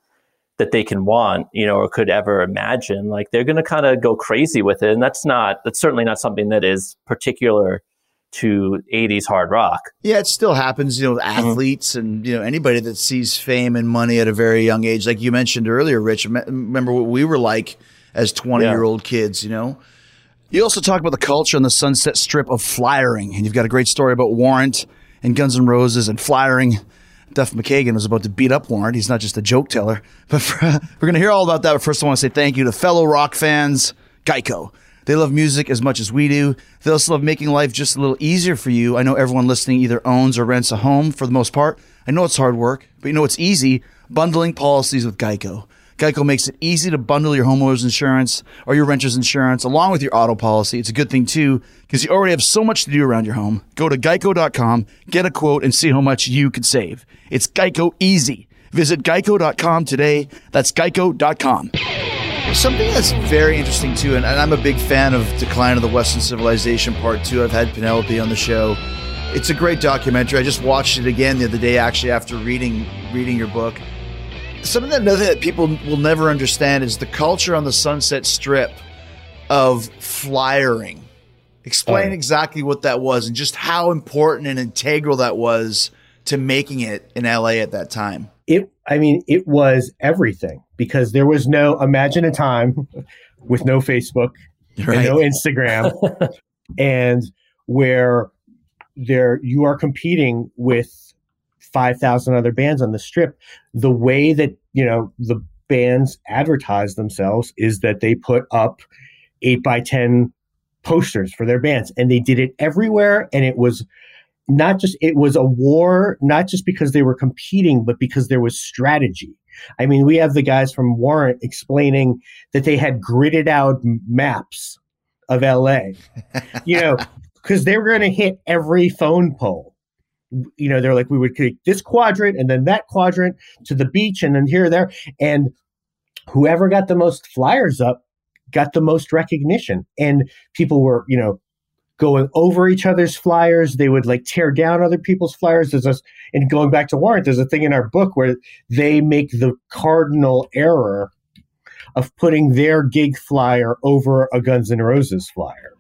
that they can want, you know, or could ever imagine. Like they're going to kind of go crazy with it. And that's not, that's certainly not something that is particular to 80s hard rock. Yeah, it still happens, you know, with mm-hmm. athletes mm-hmm. and, you know, anybody that sees fame and money at a very young age. Like you mentioned earlier, Rich, remember what we were like as 20 yeah. year old kids, you know? You also talk about the culture on the Sunset Strip of flyering, and you've got a great story about Warrant and Guns N' Roses and flyering. Duff McKagan was about to beat up Warrant. He's not just a joke teller. But for, we're going to hear all about that. But first, I want to say thank you to fellow rock fans, Geico. They love music as much as we do. They also love making life just a little easier for you. I know everyone listening either owns or rents a home for the most part. I know it's hard work, but you know it's easy bundling policies with Geico. Geico makes it easy to bundle your homeowner's insurance or your renter's insurance along with your auto policy. It's a good thing too because you already have so much to do around your home. Go to geico.com, get a quote, and see how much you could save. It's Geico easy. Visit geico.com today. That's geico.com. Something that's very interesting too, and I'm a big fan of Decline of the Western Civilization Part 2. I've had Penelope on the show. It's a great documentary. I just watched it again the other day actually after reading reading your book something that, that people will never understand is the culture on the Sunset Strip of flyering. Explain oh. exactly what that was and just how important and integral that was to making it in LA at that time. It, I mean, it was everything because there was no, imagine a time with no Facebook, right. and no Instagram, and where there you are competing with 5,000 other bands on the strip. The way that, you know, the bands advertise themselves is that they put up 8 by 10 posters for their bands and they did it everywhere and it was not just it was a war not just because they were competing but because there was strategy. I mean we have the guys from warrant explaining that they had gridded out maps of la you know because they were going to hit every phone pole you know, they're like, we would take this quadrant and then that quadrant to the beach and then here there. And whoever got the most flyers up got the most recognition. And people were, you know, going over each other's flyers. They would like tear down other people's flyers. There's this, and going back to Warrant, there's a thing in our book where they make the cardinal error of putting their gig flyer over a Guns N' Roses flyer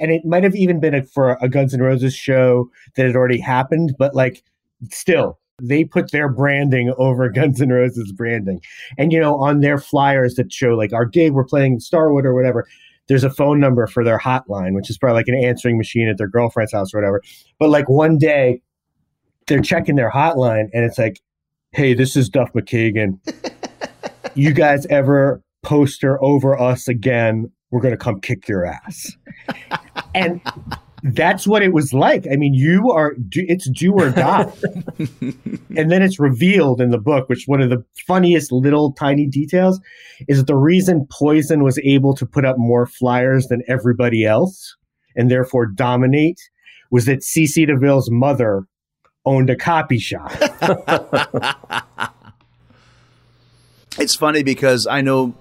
and it might have even been a, for a Guns N' Roses show that had already happened, but like still, they put their branding over Guns N' Roses branding. And you know, on their flyers that show like our gig, we're playing Starwood or whatever. There's a phone number for their hotline, which is probably like an answering machine at their girlfriend's house or whatever. But like one day, they're checking their hotline, and it's like, "Hey, this is Duff McKagan. you guys ever poster over us again? We're gonna come kick your ass." and that's what it was like. I mean, you are it's do or die, and then it's revealed in the book, which one of the funniest little tiny details is that the reason Poison was able to put up more flyers than everybody else and therefore dominate was that CC DeVille's mother owned a copy shop. it's funny because I know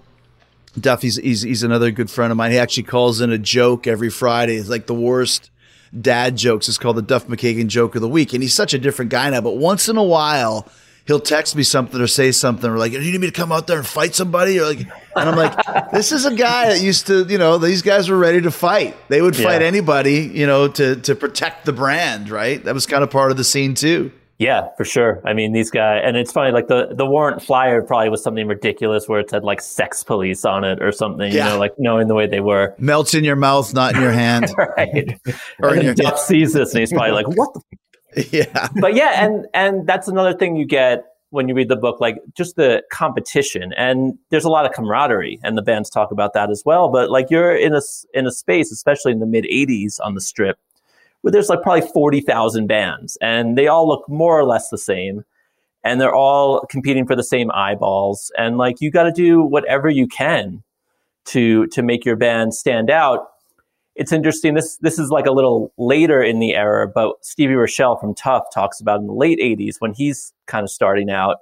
Duff, he's, he's, he's another good friend of mine. He actually calls in a joke every Friday. It's like the worst dad jokes. It's called the Duff McKagan joke of the week. And he's such a different guy now, but once in a while, he'll text me something or say something or like, do you need me to come out there and fight somebody? Or like, and I'm like, this is a guy that used to, you know, these guys were ready to fight. They would fight yeah. anybody, you know, to, to protect the brand, right? That was kind of part of the scene too. Yeah, for sure. I mean, these guys, and it's funny. Like the the warrant flyer probably was something ridiculous, where it said like "sex police" on it or something. Yeah. You know, like knowing the way they were. Melts in your mouth, not in your hand. right. or and Duff sees this, and he's probably like, "What the." Yeah. But yeah, and and that's another thing you get when you read the book, like just the competition, and there's a lot of camaraderie, and the bands talk about that as well. But like you're in a in a space, especially in the mid '80s on the Strip where there's like probably 40,000 bands and they all look more or less the same and they're all competing for the same eyeballs and like you got to do whatever you can to to make your band stand out it's interesting this this is like a little later in the era but stevie Rachelle from tuff talks about in the late 80s when he's kind of starting out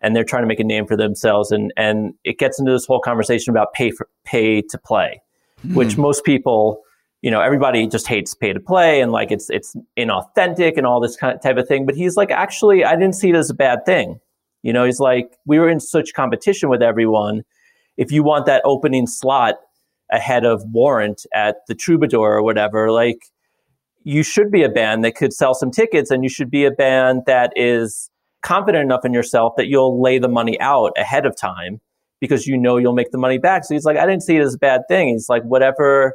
and they're trying to make a name for themselves and and it gets into this whole conversation about pay for pay to play mm. which most people you know, everybody just hates pay to play and like it's it's inauthentic and all this kind of type of thing. But he's like, actually, I didn't see it as a bad thing. You know, he's like, we were in such competition with everyone. If you want that opening slot ahead of Warrant at the Troubadour or whatever, like you should be a band that could sell some tickets and you should be a band that is confident enough in yourself that you'll lay the money out ahead of time because you know you'll make the money back. So he's like, I didn't see it as a bad thing. He's like, whatever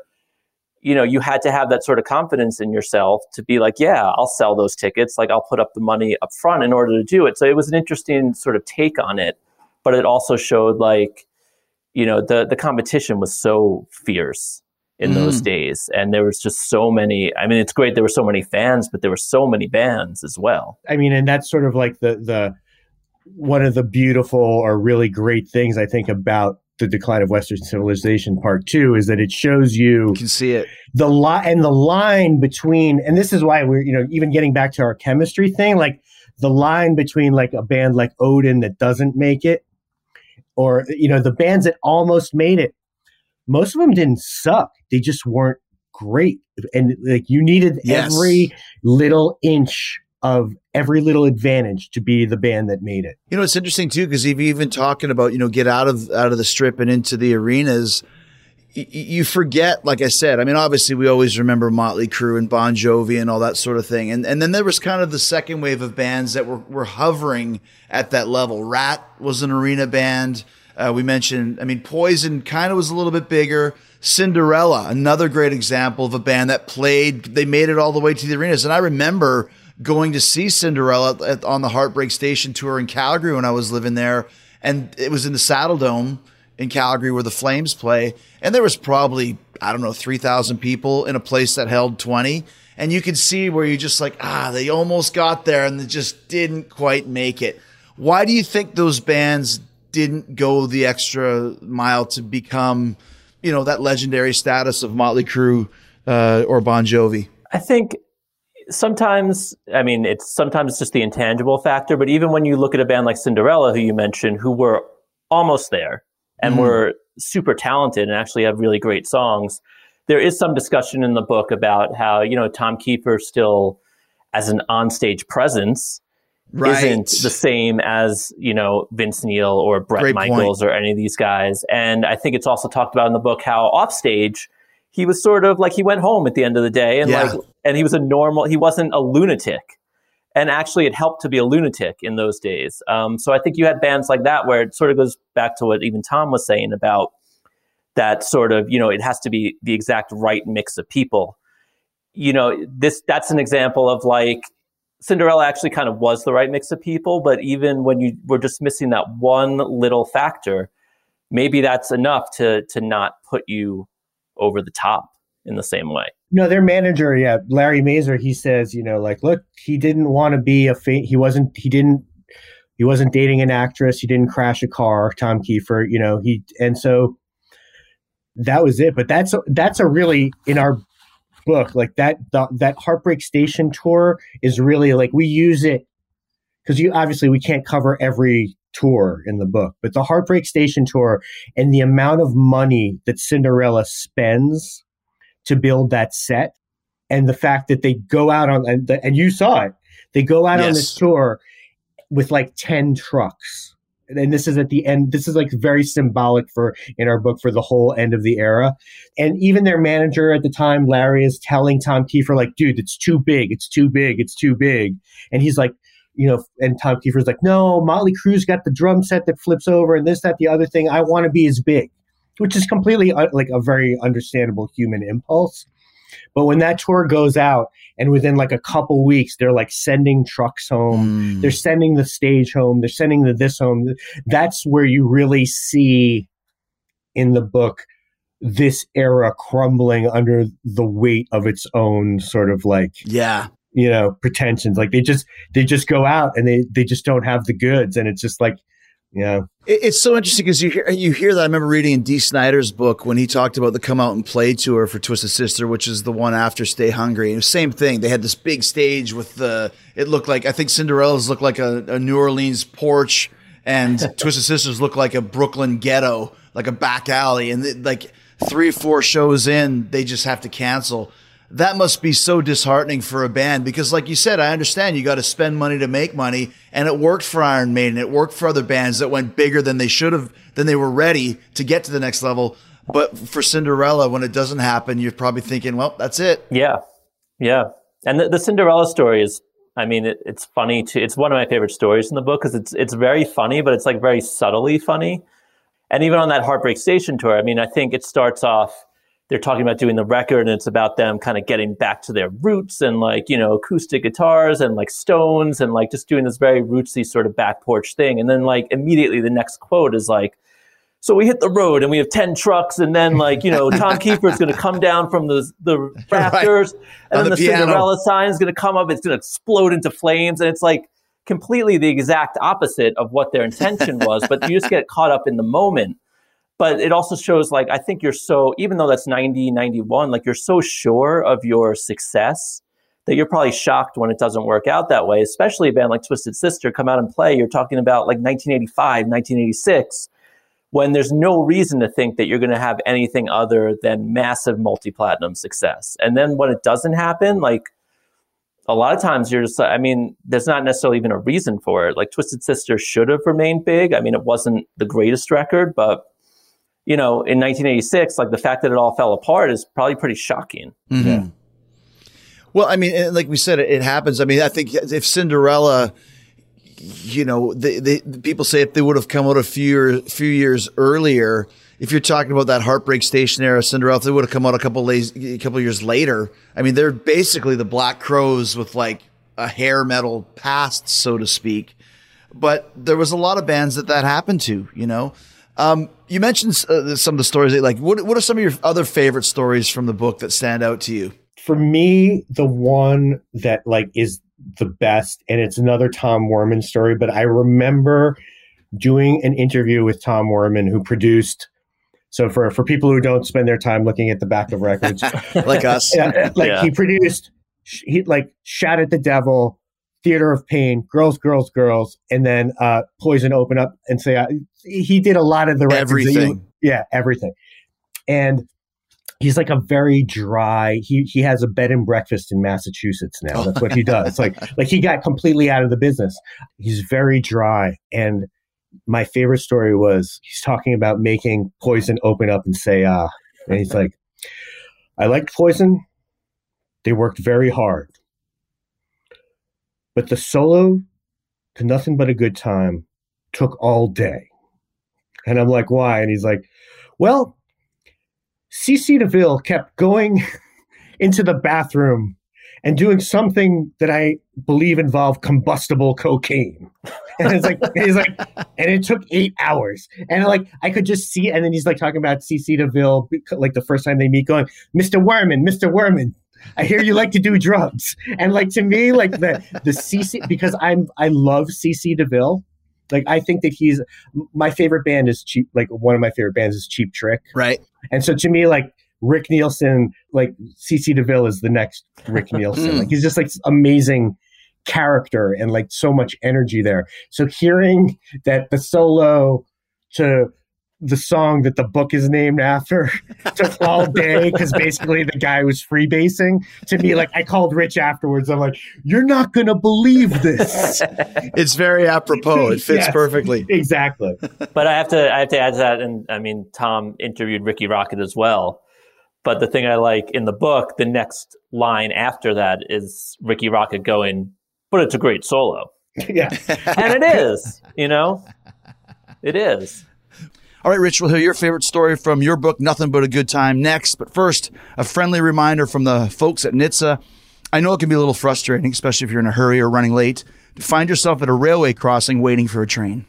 you know, you had to have that sort of confidence in yourself to be like, yeah, I'll sell those tickets. Like I'll put up the money up front in order to do it. So it was an interesting sort of take on it, but it also showed like, you know, the the competition was so fierce in mm. those days, and there was just so many. I mean, it's great there were so many fans, but there were so many bands as well. I mean, and that's sort of like the the one of the beautiful or really great things I think about the decline of Western civilization part two is that it shows you, you can see it. the line and the line between and this is why we're you know even getting back to our chemistry thing like the line between like a band like Odin that doesn't make it or you know the bands that almost made it most of them didn't suck. They just weren't great. And like you needed yes. every little inch of every little advantage to be the band that made it. You know, it's interesting too because even talking about you know get out of out of the strip and into the arenas, y- you forget. Like I said, I mean, obviously we always remember Motley Crue and Bon Jovi and all that sort of thing, and and then there was kind of the second wave of bands that were were hovering at that level. Ratt was an arena band. Uh, we mentioned, I mean, Poison kind of was a little bit bigger. Cinderella, another great example of a band that played, they made it all the way to the arenas. And I remember going to see Cinderella at, on the Heartbreak Station tour in Calgary when I was living there, and it was in the Saddledome in Calgary where the Flames play, and there was probably I don't know three thousand people in a place that held twenty, and you could see where you just like ah they almost got there and they just didn't quite make it. Why do you think those bands didn't go the extra mile to become, you know, that legendary status of Motley Crue uh, or Bon Jovi? I think sometimes, I mean, it's sometimes it's just the intangible factor, but even when you look at a band like Cinderella, who you mentioned, who were almost there and mm. were super talented and actually have really great songs, there is some discussion in the book about how, you know, Tom Kiefer still, as an onstage presence, right. isn't the same as, you know, Vince Neil or Brett great Michaels point. or any of these guys. And I think it's also talked about in the book how offstage, he was sort of like he went home at the end of the day and yeah. like and he was a normal he wasn't a lunatic. And actually it helped to be a lunatic in those days. Um, so i think you had bands like that where it sort of goes back to what even tom was saying about that sort of you know it has to be the exact right mix of people. You know this that's an example of like cinderella actually kind of was the right mix of people but even when you were just missing that one little factor maybe that's enough to to not put you over the top in the same way. No, their manager, yeah, Larry Mazer, he says, you know, like, look, he didn't want to be a fa- he wasn't he didn't he wasn't dating an actress, he didn't crash a car, Tom Kiefer, you know, he and so that was it. But that's that's a really in our book, like that the, that Heartbreak Station tour is really like we use it because you obviously we can't cover every tour in the book, but the Heartbreak Station tour and the amount of money that Cinderella spends to build that set and the fact that they go out on and, and you saw it, they go out yes. on this tour with like ten trucks. And this is at the end this is like very symbolic for in our book for the whole end of the era. And even their manager at the time larry is telling tom kiefer like dude it's too big it's too big it's too big. And he's like you know and tom kiefer's like no motley crue's got the drum set that flips over and this that the other thing i want to be as big which is completely uh, like a very understandable human impulse but when that tour goes out and within like a couple weeks, they're like sending trucks home, mm. they're sending the stage home, they're sending the this home. That's where you really see in the book this era crumbling under the weight of its own sort of like yeah you know pretensions like they just they just go out and they they just don't have the goods and it's just like yeah. It's so interesting because you hear you hear that. I remember reading in Dee Snider's book when he talked about the come out and play tour for Twisted Sister, which is the one after Stay Hungry. And same thing. They had this big stage with the. It looked like I think Cinderella's looked like a, a New Orleans porch, and Twisted Sisters looked like a Brooklyn ghetto, like a back alley. And it, like three or four shows in, they just have to cancel that must be so disheartening for a band because like you said i understand you got to spend money to make money and it worked for iron maiden it worked for other bands that went bigger than they should have than they were ready to get to the next level. But for cinderella when it doesn't happen you're probably thinking well that's it. Yeah. Yeah. And the, the cinderella story is i mean it, it's funny too it's one of my favorite stories in the book because it's it's very funny but it's like very subtly funny. And even on that heartbreak station tour i mean i think it starts off they're talking about doing the record and it's about them kind of getting back to their roots and like, you know, acoustic guitars and like stones and like just doing this very rootsy sort of back porch thing. And then like immediately the next quote is like, so we hit the road and we have 10 trucks and then like, you know, Tom Kiefer is going to come down from the, the rafters right. and On then the, the Cinderella sign is going to come up. It's going to explode into flames. And it's like completely the exact opposite of what their intention was, but you just get caught up in the moment but it also shows like i think you're so even though that's 90 91 like you're so sure of your success that you're probably shocked when it doesn't work out that way especially a band like twisted sister come out and play. You're talking about like 1985 1986 when there's no reason to think that you're going to have anything other than massive multi-platinum success. And then when it doesn't happen like a lot of times you're just i mean there's not necessarily even a reason for it. Like twisted sister should have remained big. I mean it wasn't the greatest record but you know, in 1986, like the fact that it all fell apart is probably pretty shocking. Mm-hmm. Yeah. Well, I mean, like we said, it, it, happens. I mean, I think if Cinderella, you know, the, the people say if they would have come out a few few years earlier, if you're talking about that Heartbreak Station era Cinderella, if they would have come out a couple days, a couple years later, I mean, they're basically the Black Crowes with like a hair metal past, so to speak. But there was a lot of bands that that happened to, you know. Um, you mentioned uh, some of the stories. That, like, what what are some of your other favorite stories from the book that stand out to you? For me, the one that like is the best, and it's another Tom Werman story. But I remember doing an interview with Tom Werman, who produced. So for for people who don't spend their time looking at the back of records, like us, yeah, like yeah. he produced, he like Shout at the Devil, Theater of Pain, Girls, Girls, Girls, and then uh, Poison open up and say uh, he did a lot of the everything. yeah, everything. And he's like a very dry. He he has a bed and breakfast in Massachusetts now. That's what he does. like like he got completely out of the business. He's very dry. And my favorite story was he's talking about making Poison open up and say ah, and he's like, I liked Poison. They worked very hard. But the solo to Nothing But a Good Time took all day. And I'm like, why? And he's like, well, CC DeVille kept going into the bathroom and doing something that I believe involved combustible cocaine. And it's like, he's like, and it took eight hours. And like, I could just see, and then he's like talking about CC DeVille, like the first time they meet, going, Mr. Werman, Mr. Werman, I hear you like to do drugs. And like to me, like the the CC because I'm I love CC DeVille. Like I think that he's my favorite band is cheap. Like one of my favorite bands is Cheap Trick. Right. And so to me, like Rick Nielsen, like CC DeVille is the next Rick Nielsen. Hmm. like he's just like amazing character and like so much energy there. So hearing that the solo to the song that the book is named after took all day because basically the guy was freebasing to me. Like I called Rich afterwards. I'm like, you're not gonna believe this. it's very apropos. It fits yes, perfectly. Exactly. But I have to I have to add to that, and I mean Tom interviewed Rikki Rockett as well. But the thing I like in the book, the next line after that is Rikki Rockett going, "But it's a great solo." yeah, and it is. You know, it is. All right, Rich, we'll hear your favorite story from your book, Nothing But a Good Time, next. But first, a friendly reminder from the folks at NHTSA. I know it can be a little frustrating, especially if you're in a hurry or running late, to find yourself at a railway crossing waiting for a train.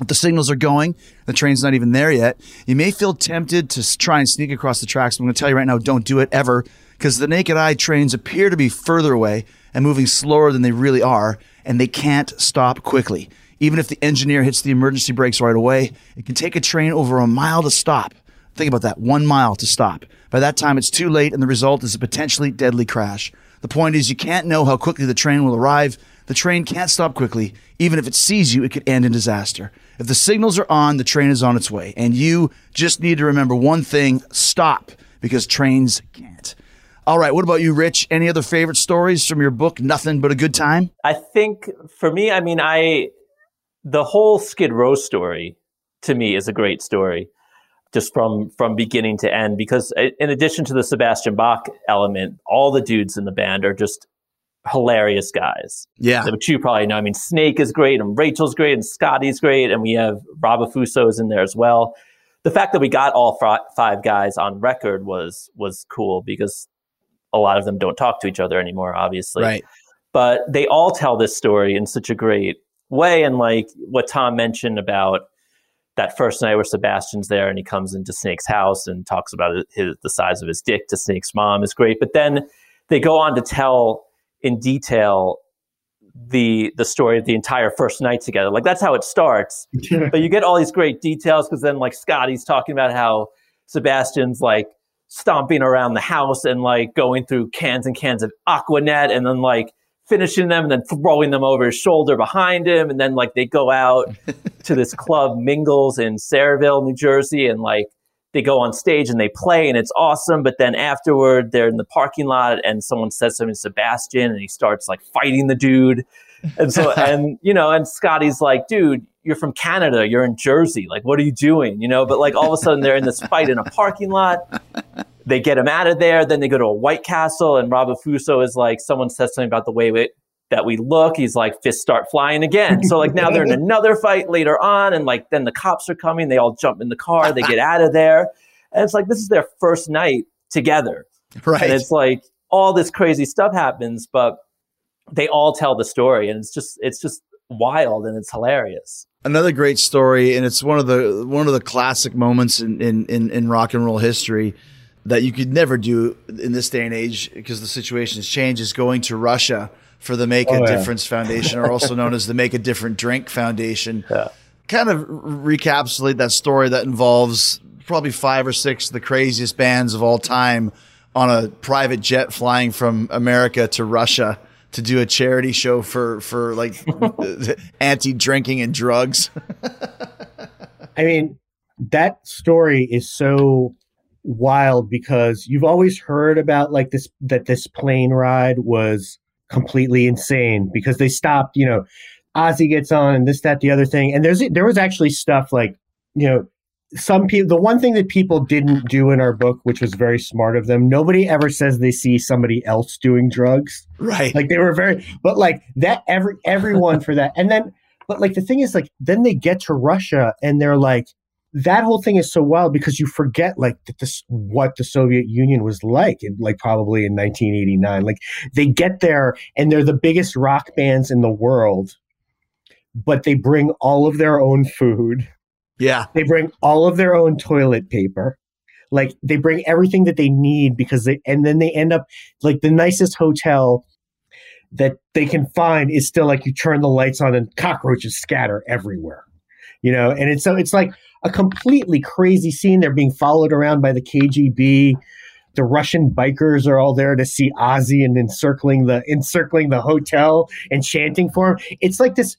If the signals are going, the train's not even there yet, you may feel tempted to try and sneak across the tracks. I'm going to tell you right now, don't do it ever, because the naked eye trains appear to be further away and moving slower than they really are, and they can't stop quickly. Even if the engineer hits the emergency brakes right away, it can take a train over a mile to stop. Think about that one mile to stop. By that time, it's too late, and the result is a potentially deadly crash. The point is, you can't know how quickly the train will arrive. The train can't stop quickly. Even if it sees you, it could end in disaster. If the signals are on, the train is on its way. And you just need to remember one thing stop, because trains can't. All right. What about you, Rich? Any other favorite stories from your book, Nothing But a Good Time? I think for me, I mean, I the whole Skid Row story to me is a great story, just from from beginning to end. Because uh, in addition to the Sebastian Bach element, all the dudes in the band are just hilarious guys. Yeah, which you probably know. I mean, Snake is great, and Rachel's great, and Scotty's great, and we have Rob is in there as well. The fact that we got all five guys on record was was cool because a lot of them don't talk to each other anymore, obviously. Right. But they all tell this story in such a great way. And like what Tom mentioned about that first night where Sebastian's there and he comes into Snake's house and talks about his, the size of his dick to Snake's mom is great. But then they go on to tell in detail the the story of the entire first night together. Like that's how it starts. but you get all these great details because then like Scotty's talking about how Sebastian's like stomping around the house and like going through cans and cans of Aquanet and then like finishing them and then throwing them over his shoulder behind him. And then like they go out to this club Mingles in Sayreville, New Jersey, and like they go on stage and they play and it's awesome. But then afterward, they're in the parking lot and someone says something to Sebastian and he starts like fighting the dude. And so, and you know, and Scotty's like, dude, you're from Canada, you're in Jersey. Like, what are you doing? You know, but like all of a sudden they're in this fight in a parking lot they get him out of there. Then they go to a White Castle, and Rob Affuso is like, someone says something about the way we, that we look. He's like, fists start flying again. So like now they're in another fight later on, and like then the cops are coming. They all jump in the car. They get out of there, and it's like this is their first night together. Right. And it's like all this crazy stuff happens, but they all tell the story, and it's just it's just wild and it's hilarious. Another great story, and it's one of the one of the classic moments in in, in, in rock and roll history that you could never do in this day and age because the situation has changed is going to Russia for the Make oh, a yeah. Difference Foundation, or also known as the Make a Different Drink Foundation. Yeah. Kind of recapitulate that story that involves probably five or six of the craziest bands of all time on a private jet flying from America to Russia to do a charity show for for like anti drinking and drugs. I mean, that story is so wild because you've always heard about like this that this plane ride was completely insane because they stopped, you know, Ozzy gets on and this, that, the other thing. And there's there was actually stuff like, you know, some people the one thing that people didn't do in our book, which was very smart of them, nobody ever says they see somebody else doing drugs. Right. Like they were very but like that every everyone for that. And then but like the thing is like then they get to Russia and they're like that whole thing is so wild because you forget like that this what the Soviet Union was like in like probably in 1989 like they get there and they're the biggest rock bands in the world but they bring all of their own food yeah they bring all of their own toilet paper like they bring everything that they need because they and then they end up like the nicest hotel that they can find is still like you turn the lights on and cockroaches scatter everywhere you know and it's so it's like a completely crazy scene. They're being followed around by the KGB. The Russian bikers are all there to see Ozzy and encircling the encircling the hotel and chanting for him. It's like this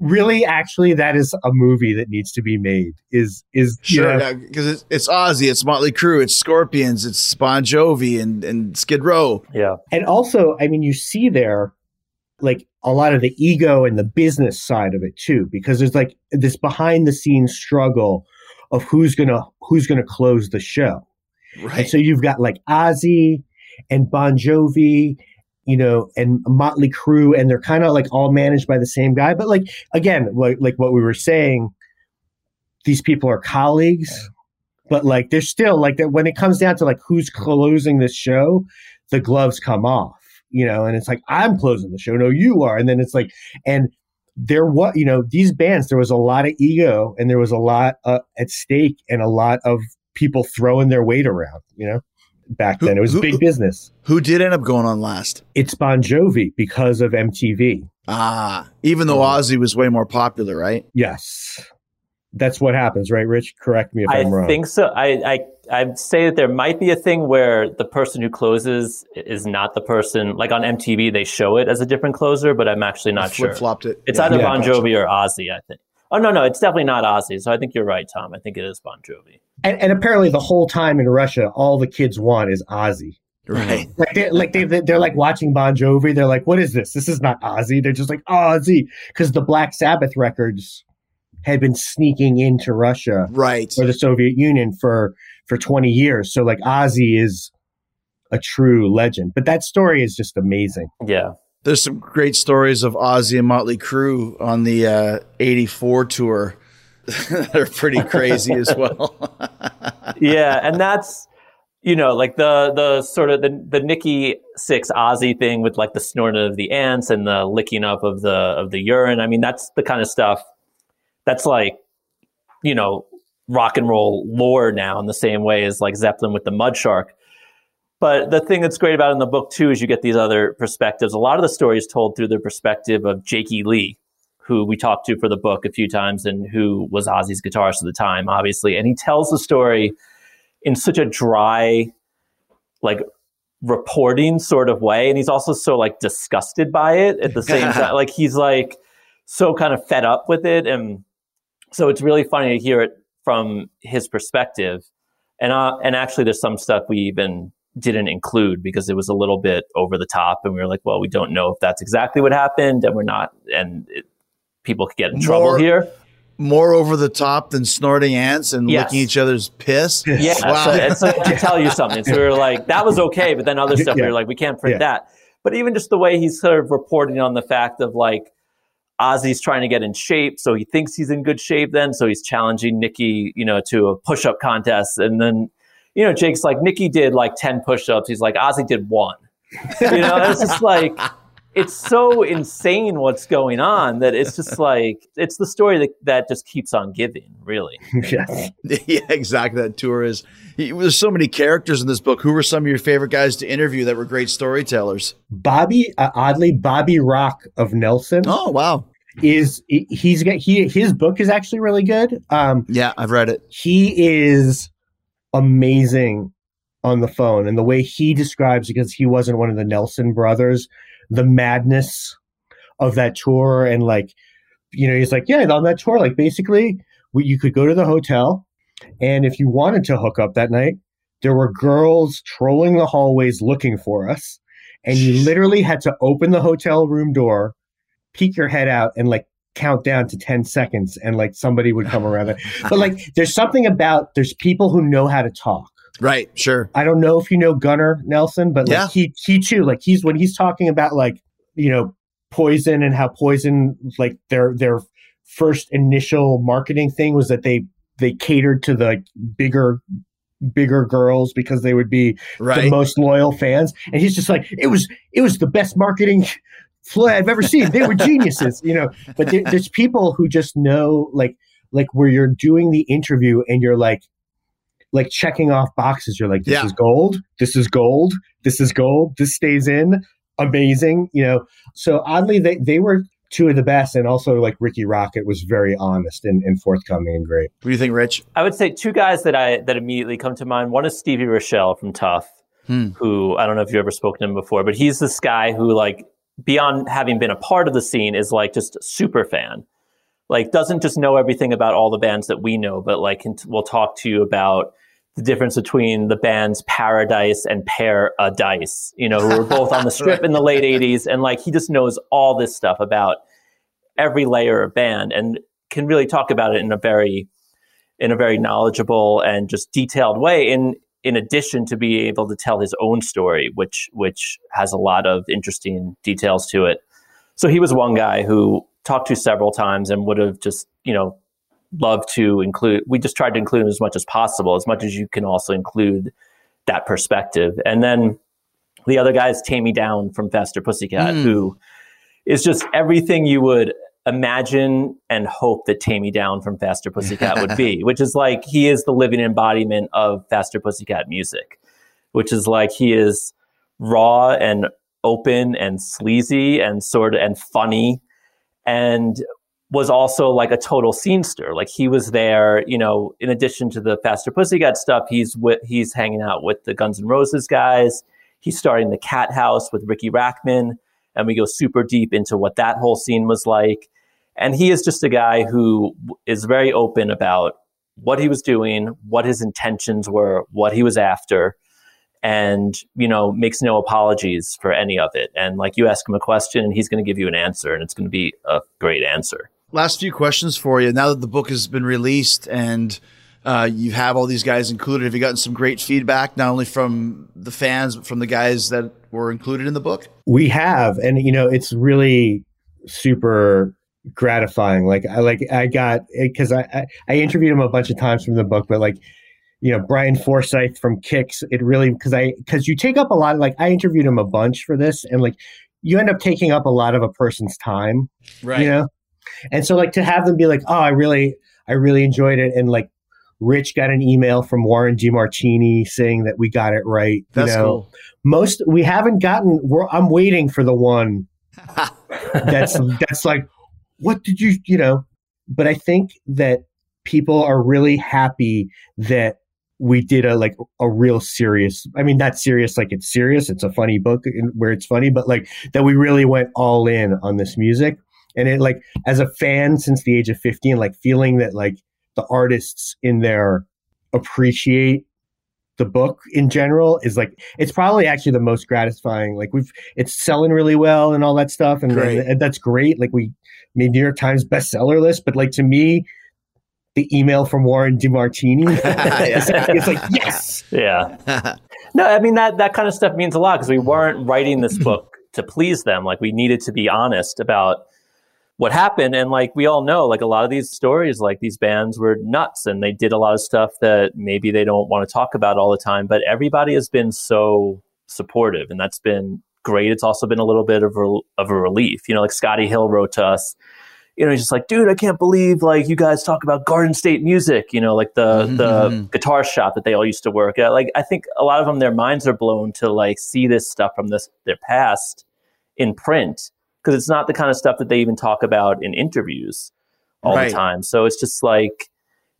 really, actually, that is a movie that needs to be made. Is is sure because it's, it's Ozzy, it's Motley Crue, it's Scorpions, it's Bon Jovi, and and Skid Row. Yeah, and also, I mean, you see there like a lot of the ego and the business side of it too, because there's like this behind the scenes struggle of who's gonna who's gonna close the show. Right. And so you've got like Ozzy and Bon Jovi, you know, and Motley Crue, and they're kind of like all managed by the same guy. But like again, like like what we were saying, these people are colleagues, but like they're still like that when it comes down to like who's closing this show, the gloves come off, you know, and it's like I'm closing the show, no, you are, and then it's like and there was you know these bands there was a lot of ego and there was a lot uh, at stake and a lot of people throwing their weight around you know back who, then. It was who, big business. Who did end up going on last? It's Bon Jovi because of MTV. Ah, even though Ozzy was way more popular, right? Yes. That's what happens, right, Rich? Correct me if I am wrong. I think so. I, I I'd say that there might be a thing where the person who closes is not the person. Like on MTV, they show it as a different closer, but I'm actually not sure. Flip flopped it. It's yeah. either yeah, Bon Jovi or Ozzy, I think. Oh no, no, it's definitely not Ozzy. So I think you're right, Tom. I think it is Bon Jovi. And, and apparently, the whole time in Russia, all the kids want is Ozzy. Right. Like they like they they're like watching Bon Jovi. They're like, "What is this? This is not Ozzy." They're just like, "Ozzy," because the Black Sabbath records had been sneaking into Russia, right, or the Soviet Union for for twenty years. So like Ozzy is a true legend. But that story is just amazing. Yeah. There's some great stories of Ozzy and Motley Crue on the uh, 84 tour that are pretty crazy as well. yeah, and that's you know like the the sort of the the Nikki Sixx Ozzy thing with like the snorting of the ants and the licking up of the of the urine. I mean, that's the kind of stuff that's like you know rock and roll lore now in the same way as like Zeppelin with the mud shark. But the thing that's great about it in the book too is you get these other perspectives. A lot of the stories told through the perspective of Jakey Lee, who we talked to for the book a few times and who was Ozzy's guitarist at the time, obviously. And he tells the story in such a dry, like reporting sort of way. And he's also so like disgusted by it at the same time. Like he's like so kind of fed up with it. And so it's really funny to hear it from his perspective. And, uh, and actually there's some stuff we even didn't include because it was a little bit over the top and we were like well we don't know if that's exactly what happened and we're not and it, people could get in trouble here. More over the top than snorting ants and yes. licking each other's piss. Yeah, wow. so, so to tell you something. So we were like, that was okay, but then other stuff yeah. we were like, we can't print yeah. that. But even just the way he's sort of reporting on the fact of like Ozzy's trying to get in shape, so he thinks he's in good shape then, so he's challenging Nikki, you know, to a push-up contest, and then you know, Jake's like Nikki did like ten push-ups. He's like Ozzy did one. You know, it's just like it's so insane what's going on that it's just like it's the story that, that just keeps on giving really. Yeah. yeah exactly. That tour is there's so many characters in this book. Who were some of your favorite guys to interview that were great storytellers? Bobby uh, oddly bobby rock of nelson oh wow. is he's got he his book is actually really good. Um yeah i've read it. he is amazing on the phone. And the way he describes because he wasn't one of the nelson brothers the madness of that tour and like you know he's like yeah on that tour like basically we, you could go to the hotel and if you wanted to hook up that night there were girls trolling the hallways looking for us and you literally had to open the hotel room door peek your head out and like count down to 10 seconds and like somebody would come around but like there's something about there's people who know how to talk Right, sure. I don't know if you know Gunnar Nelson, but like yeah. he he too, like he's when he's talking about like, you know, poison and how poison like their their first initial marketing thing was that they they catered to the bigger bigger girls because they would be right. the most loyal fans. And he's just like, it was it was the best marketing Floyd I've ever seen. They were geniuses, you know. But there, there's people who just know like like where you're doing the interview and you're like like checking off boxes. You're like, this yeah. is gold, this is gold, this is gold, this stays in. Amazing, you know. So oddly, they they were two of the best, and also like Rikki Rockett was very honest and, and forthcoming and great. What do you think, Rich? I would say two guys that I that immediately come to mind. One is Stevie Rachelle from Tuff. hmm. who I don't know if you've ever spoken to him before, but he's this guy who like beyond having been a part of the scene is like just a super fan. Like doesn't just know everything about all the bands that we know, but like we'll talk to you about the difference between the bands Paradise and pair a dice you know, who were both on the strip in the late 80s. And like he just knows all this stuff about every layer of band and can really talk about it in a very in a very knowledgeable and just detailed way in in addition to being able to tell his own story which which has a lot of interesting details to it so he was one guy who talked to several times and would have just you know loved to include we just tried to include him as much as possible as much as you can also include that perspective and then the other guy is Taime Downe from Faster Pussycat, mm. who is just everything you would imagine and hope that Taime Downe from Faster Pussycat would be, which is like he is the living embodiment of Faster Pussycat music, which is like he is raw and open and sleazy and sort of and funny and was also like a total scenester. Like he was there, you know, in addition to the Faster Pussycat stuff, he's with he's hanging out with the Guns N' Roses guys. He's starting the Cat House with Riki Rachtman and we go super deep into what that whole scene was like. And he is just a guy who is very open about what he was doing, what his intentions were, what he was after, and you know makes no apologies for any of it. And like you ask him a question, and he's going to give you an answer, and it's going to be a great answer. Last few questions for you. Now that the book has been released and uh, you have all these guys included. Have you gotten some great feedback, not only from the fans, but from the guys that were included in the book? We have, and you know, it's really super gratifying. Like I like I got eh, because I, I, I interviewed him a bunch of times from the book, but like you know Brian Forsythe from Kix, it really because I because you take up a lot. of Like I interviewed him a bunch for this, and like you end up taking up a lot of a person's time, right? You know, and so like to have them be like, oh, I really I really enjoyed it, and like Rich got an email from Warren DeMartini saying that we got it right. That's you know, cool. Most we haven't gotten. I'm waiting for the one that's that's like, what did you you know? But I think that people are really happy that we did a like a real serious i mean not serious like it's serious it's a funny book where it's funny but like that we really went all in on this music. And it like as a fan since the age of 15 like feeling that like the artists in there appreciate the book in general is like it's probably actually the most gratifying. Like we've it's selling really well and all that stuff and, and, and that's great. Like we made new york times bestseller list but like to me the email from warren demartini it's, it's like yes! Yeah. No i mean that that kind of stuff means a lot because we weren't writing this book to please them. Like we needed to be honest about what happened. And like we all know like a lot of these stories like these bands were nuts and they did a lot of stuff that maybe they don't want to talk about all the time but everybody has been so supportive and that's been great it's also been a little bit of a, of a relief you know like scotty hill wrote to us you know he's just like dude i can't believe like you guys talk about garden state music you know like the mm-hmm. the guitar shop that they all used to work at like i think a lot of them their minds are blown to like see this stuff from this their past in print because it's not the kind of stuff that they even talk about in interviews all right. the time. So it's just like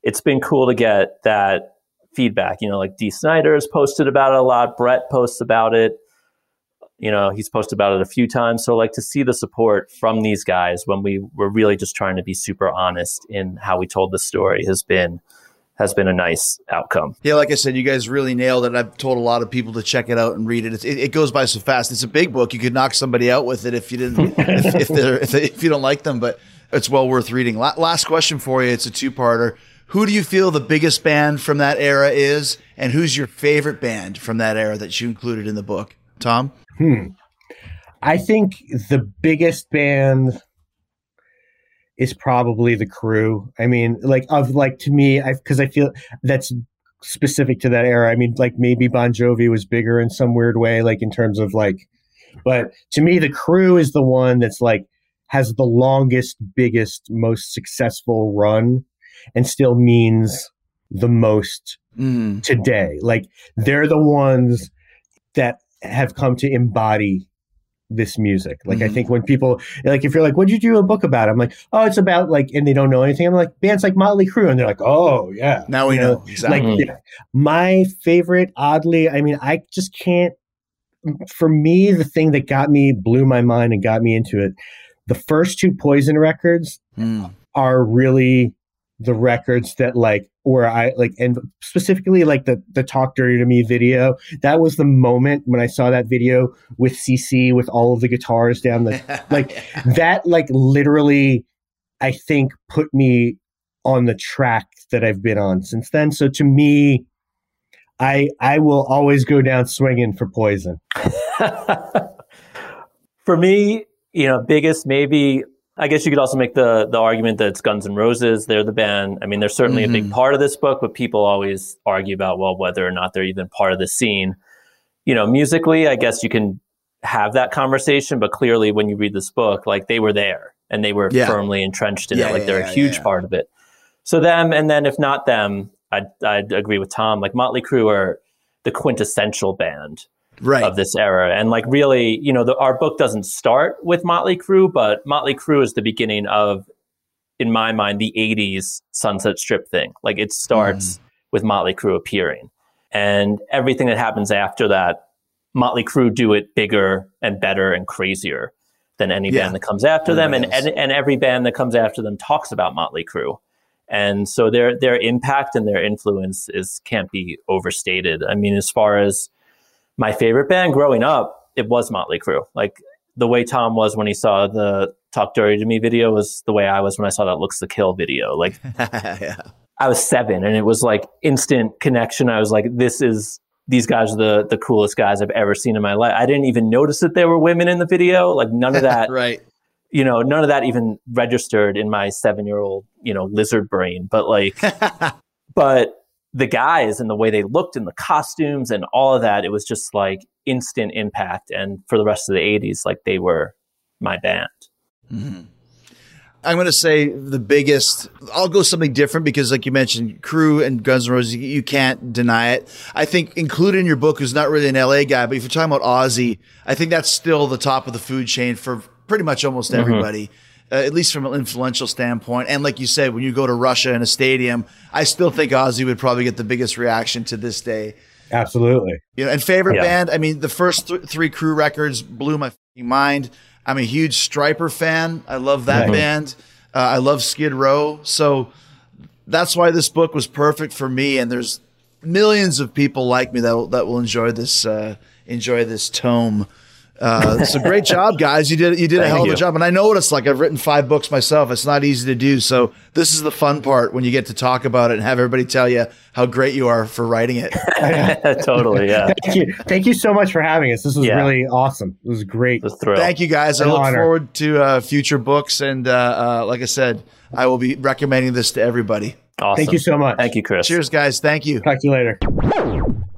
it's been cool to get that feedback. You know, like Dee Snider has posted about it a lot. Brett posts about it. You know, he's posted about it a few times. So like to see the support from these guys when we were really just trying to be super honest in how we told the story has been has been a nice outcome. Yeah, like I said, you guys really nailed it. I've told a lot of people to check it out and read it. It, it goes by so fast. It's a big book. You could knock somebody out with it if you didn't, if, if, if, if, you don't like them, but it's well worth reading. last question for you. It's a two parter. Who do you feel the biggest band from that era is, and who's your favorite band from that era that you included in the book? Tom? Hmm. I think the biggest band is probably the Crue. I mean, like of like to me, I because I feel that's specific to that era. I mean, like maybe Bon Jovi was bigger in some weird way, like in terms of like, but to me, the Crue is the one that's like has the longest, biggest, most successful run, and still means the most mm. today. Like they're the ones that have come to embody this music. Like mm-hmm. I think when people like if you're like, what'd you do a book about? I'm like, oh, it's about like, and they don't know anything. I'm like bands like Motley Crue, and they're like, oh yeah, now we you know, know. exactly. Like my favorite, oddly, I mean, I just can't. for me, the thing that got me, blew my mind and got me into it, the first two Poison records mm. are really the records that like where I like and specifically like the the talk dirty to me video. That was the moment when I saw that video with CC with all of the guitars down the like that like literally I think put me on the track that I've been on since then. So to me, I I will always go down swinging for Poison. for me, you know, biggest maybe. I guess you could also make the the argument that it's Guns N' Roses. They're the band. I mean, they're certainly mm-hmm. a big mm-hmm. part of this book, but people always argue about well whether or not they're even part of the scene. You know, musically, I guess you can have that conversation, but clearly, when you read this book, like they were there and they were yeah. firmly entrenched in yeah, it. Like yeah, they're a huge part of it. So them, and then if not them, I'd, I'd agree with Tom. Like Motley Crue are the quintessential band right. of this era. And like really, you know, the, our book doesn't start with Motley Crue, but Motley Crue is the beginning of, in my mind, the 80s Sunset Strip thing. Like it starts mm. with Motley Crue appearing. And everything that happens after that, Motley Crue do it bigger and better and crazier than any yeah. band that comes after them. And, and, and every band that comes after them talks about Motley Crue. And so their their impact and their influence is can't be overstated. I mean, as far as my favorite band growing up, it was Motley Crue. Like the way Tom was when he saw the Talk Dirty to Me video was the way I was when I saw that Looks to Kill video. Like yeah. I was seven and it was like instant connection. I was like, this is these guys are the the coolest guys I've ever seen in my life. I didn't even notice that there were women in the video. Like none of that. right. You know, none of that even registered in my seven year old, you know, lizard brain. But like, but the guys and the way they looked and the costumes and all of that, it was just like instant impact. And for the rest of the 80s, like they were my band. Mm-hmm. I'm going to say the biggest. I'll go something different because, like you mentioned, Crue and Guns N' Roses, you can't deny it. I think included in your book is not really an LA guy, but if you're talking about Ozzy, I think that's still the top of the food chain for pretty much almost mm-hmm. everybody. Mm-hmm uh, at least from an influential standpoint. And like you said, when you go to Russia in a stadium, I still think Ozzy would probably get the biggest reaction to this day. Absolutely. You know, and favorite yeah. band. I mean, the first th- three Crue records blew my mind. I'm a huge Stryper fan. I love that right. band. Uh, I love Skid Row. So that's why this book was perfect for me. And there's millions of people like me that will, that will enjoy this uh, enjoy this tome. Uh, so great job, guys. You did you did a hell of a job, and I know what it's like. I've written five books myself. It's not easy to do. So this is the fun part when you get to talk about it and have everybody tell you how great you are for writing it. totally, yeah. Thank you, thank you so much for having us. This was yeah. really awesome. It was great. Thank you, guys. An I look honor. forward to uh, future books, and uh, uh, like I said, I will be recommending this to everybody. Awesome. Thank you so much. Thank you, Chris. Cheers, guys. Thank you. Talk to you later.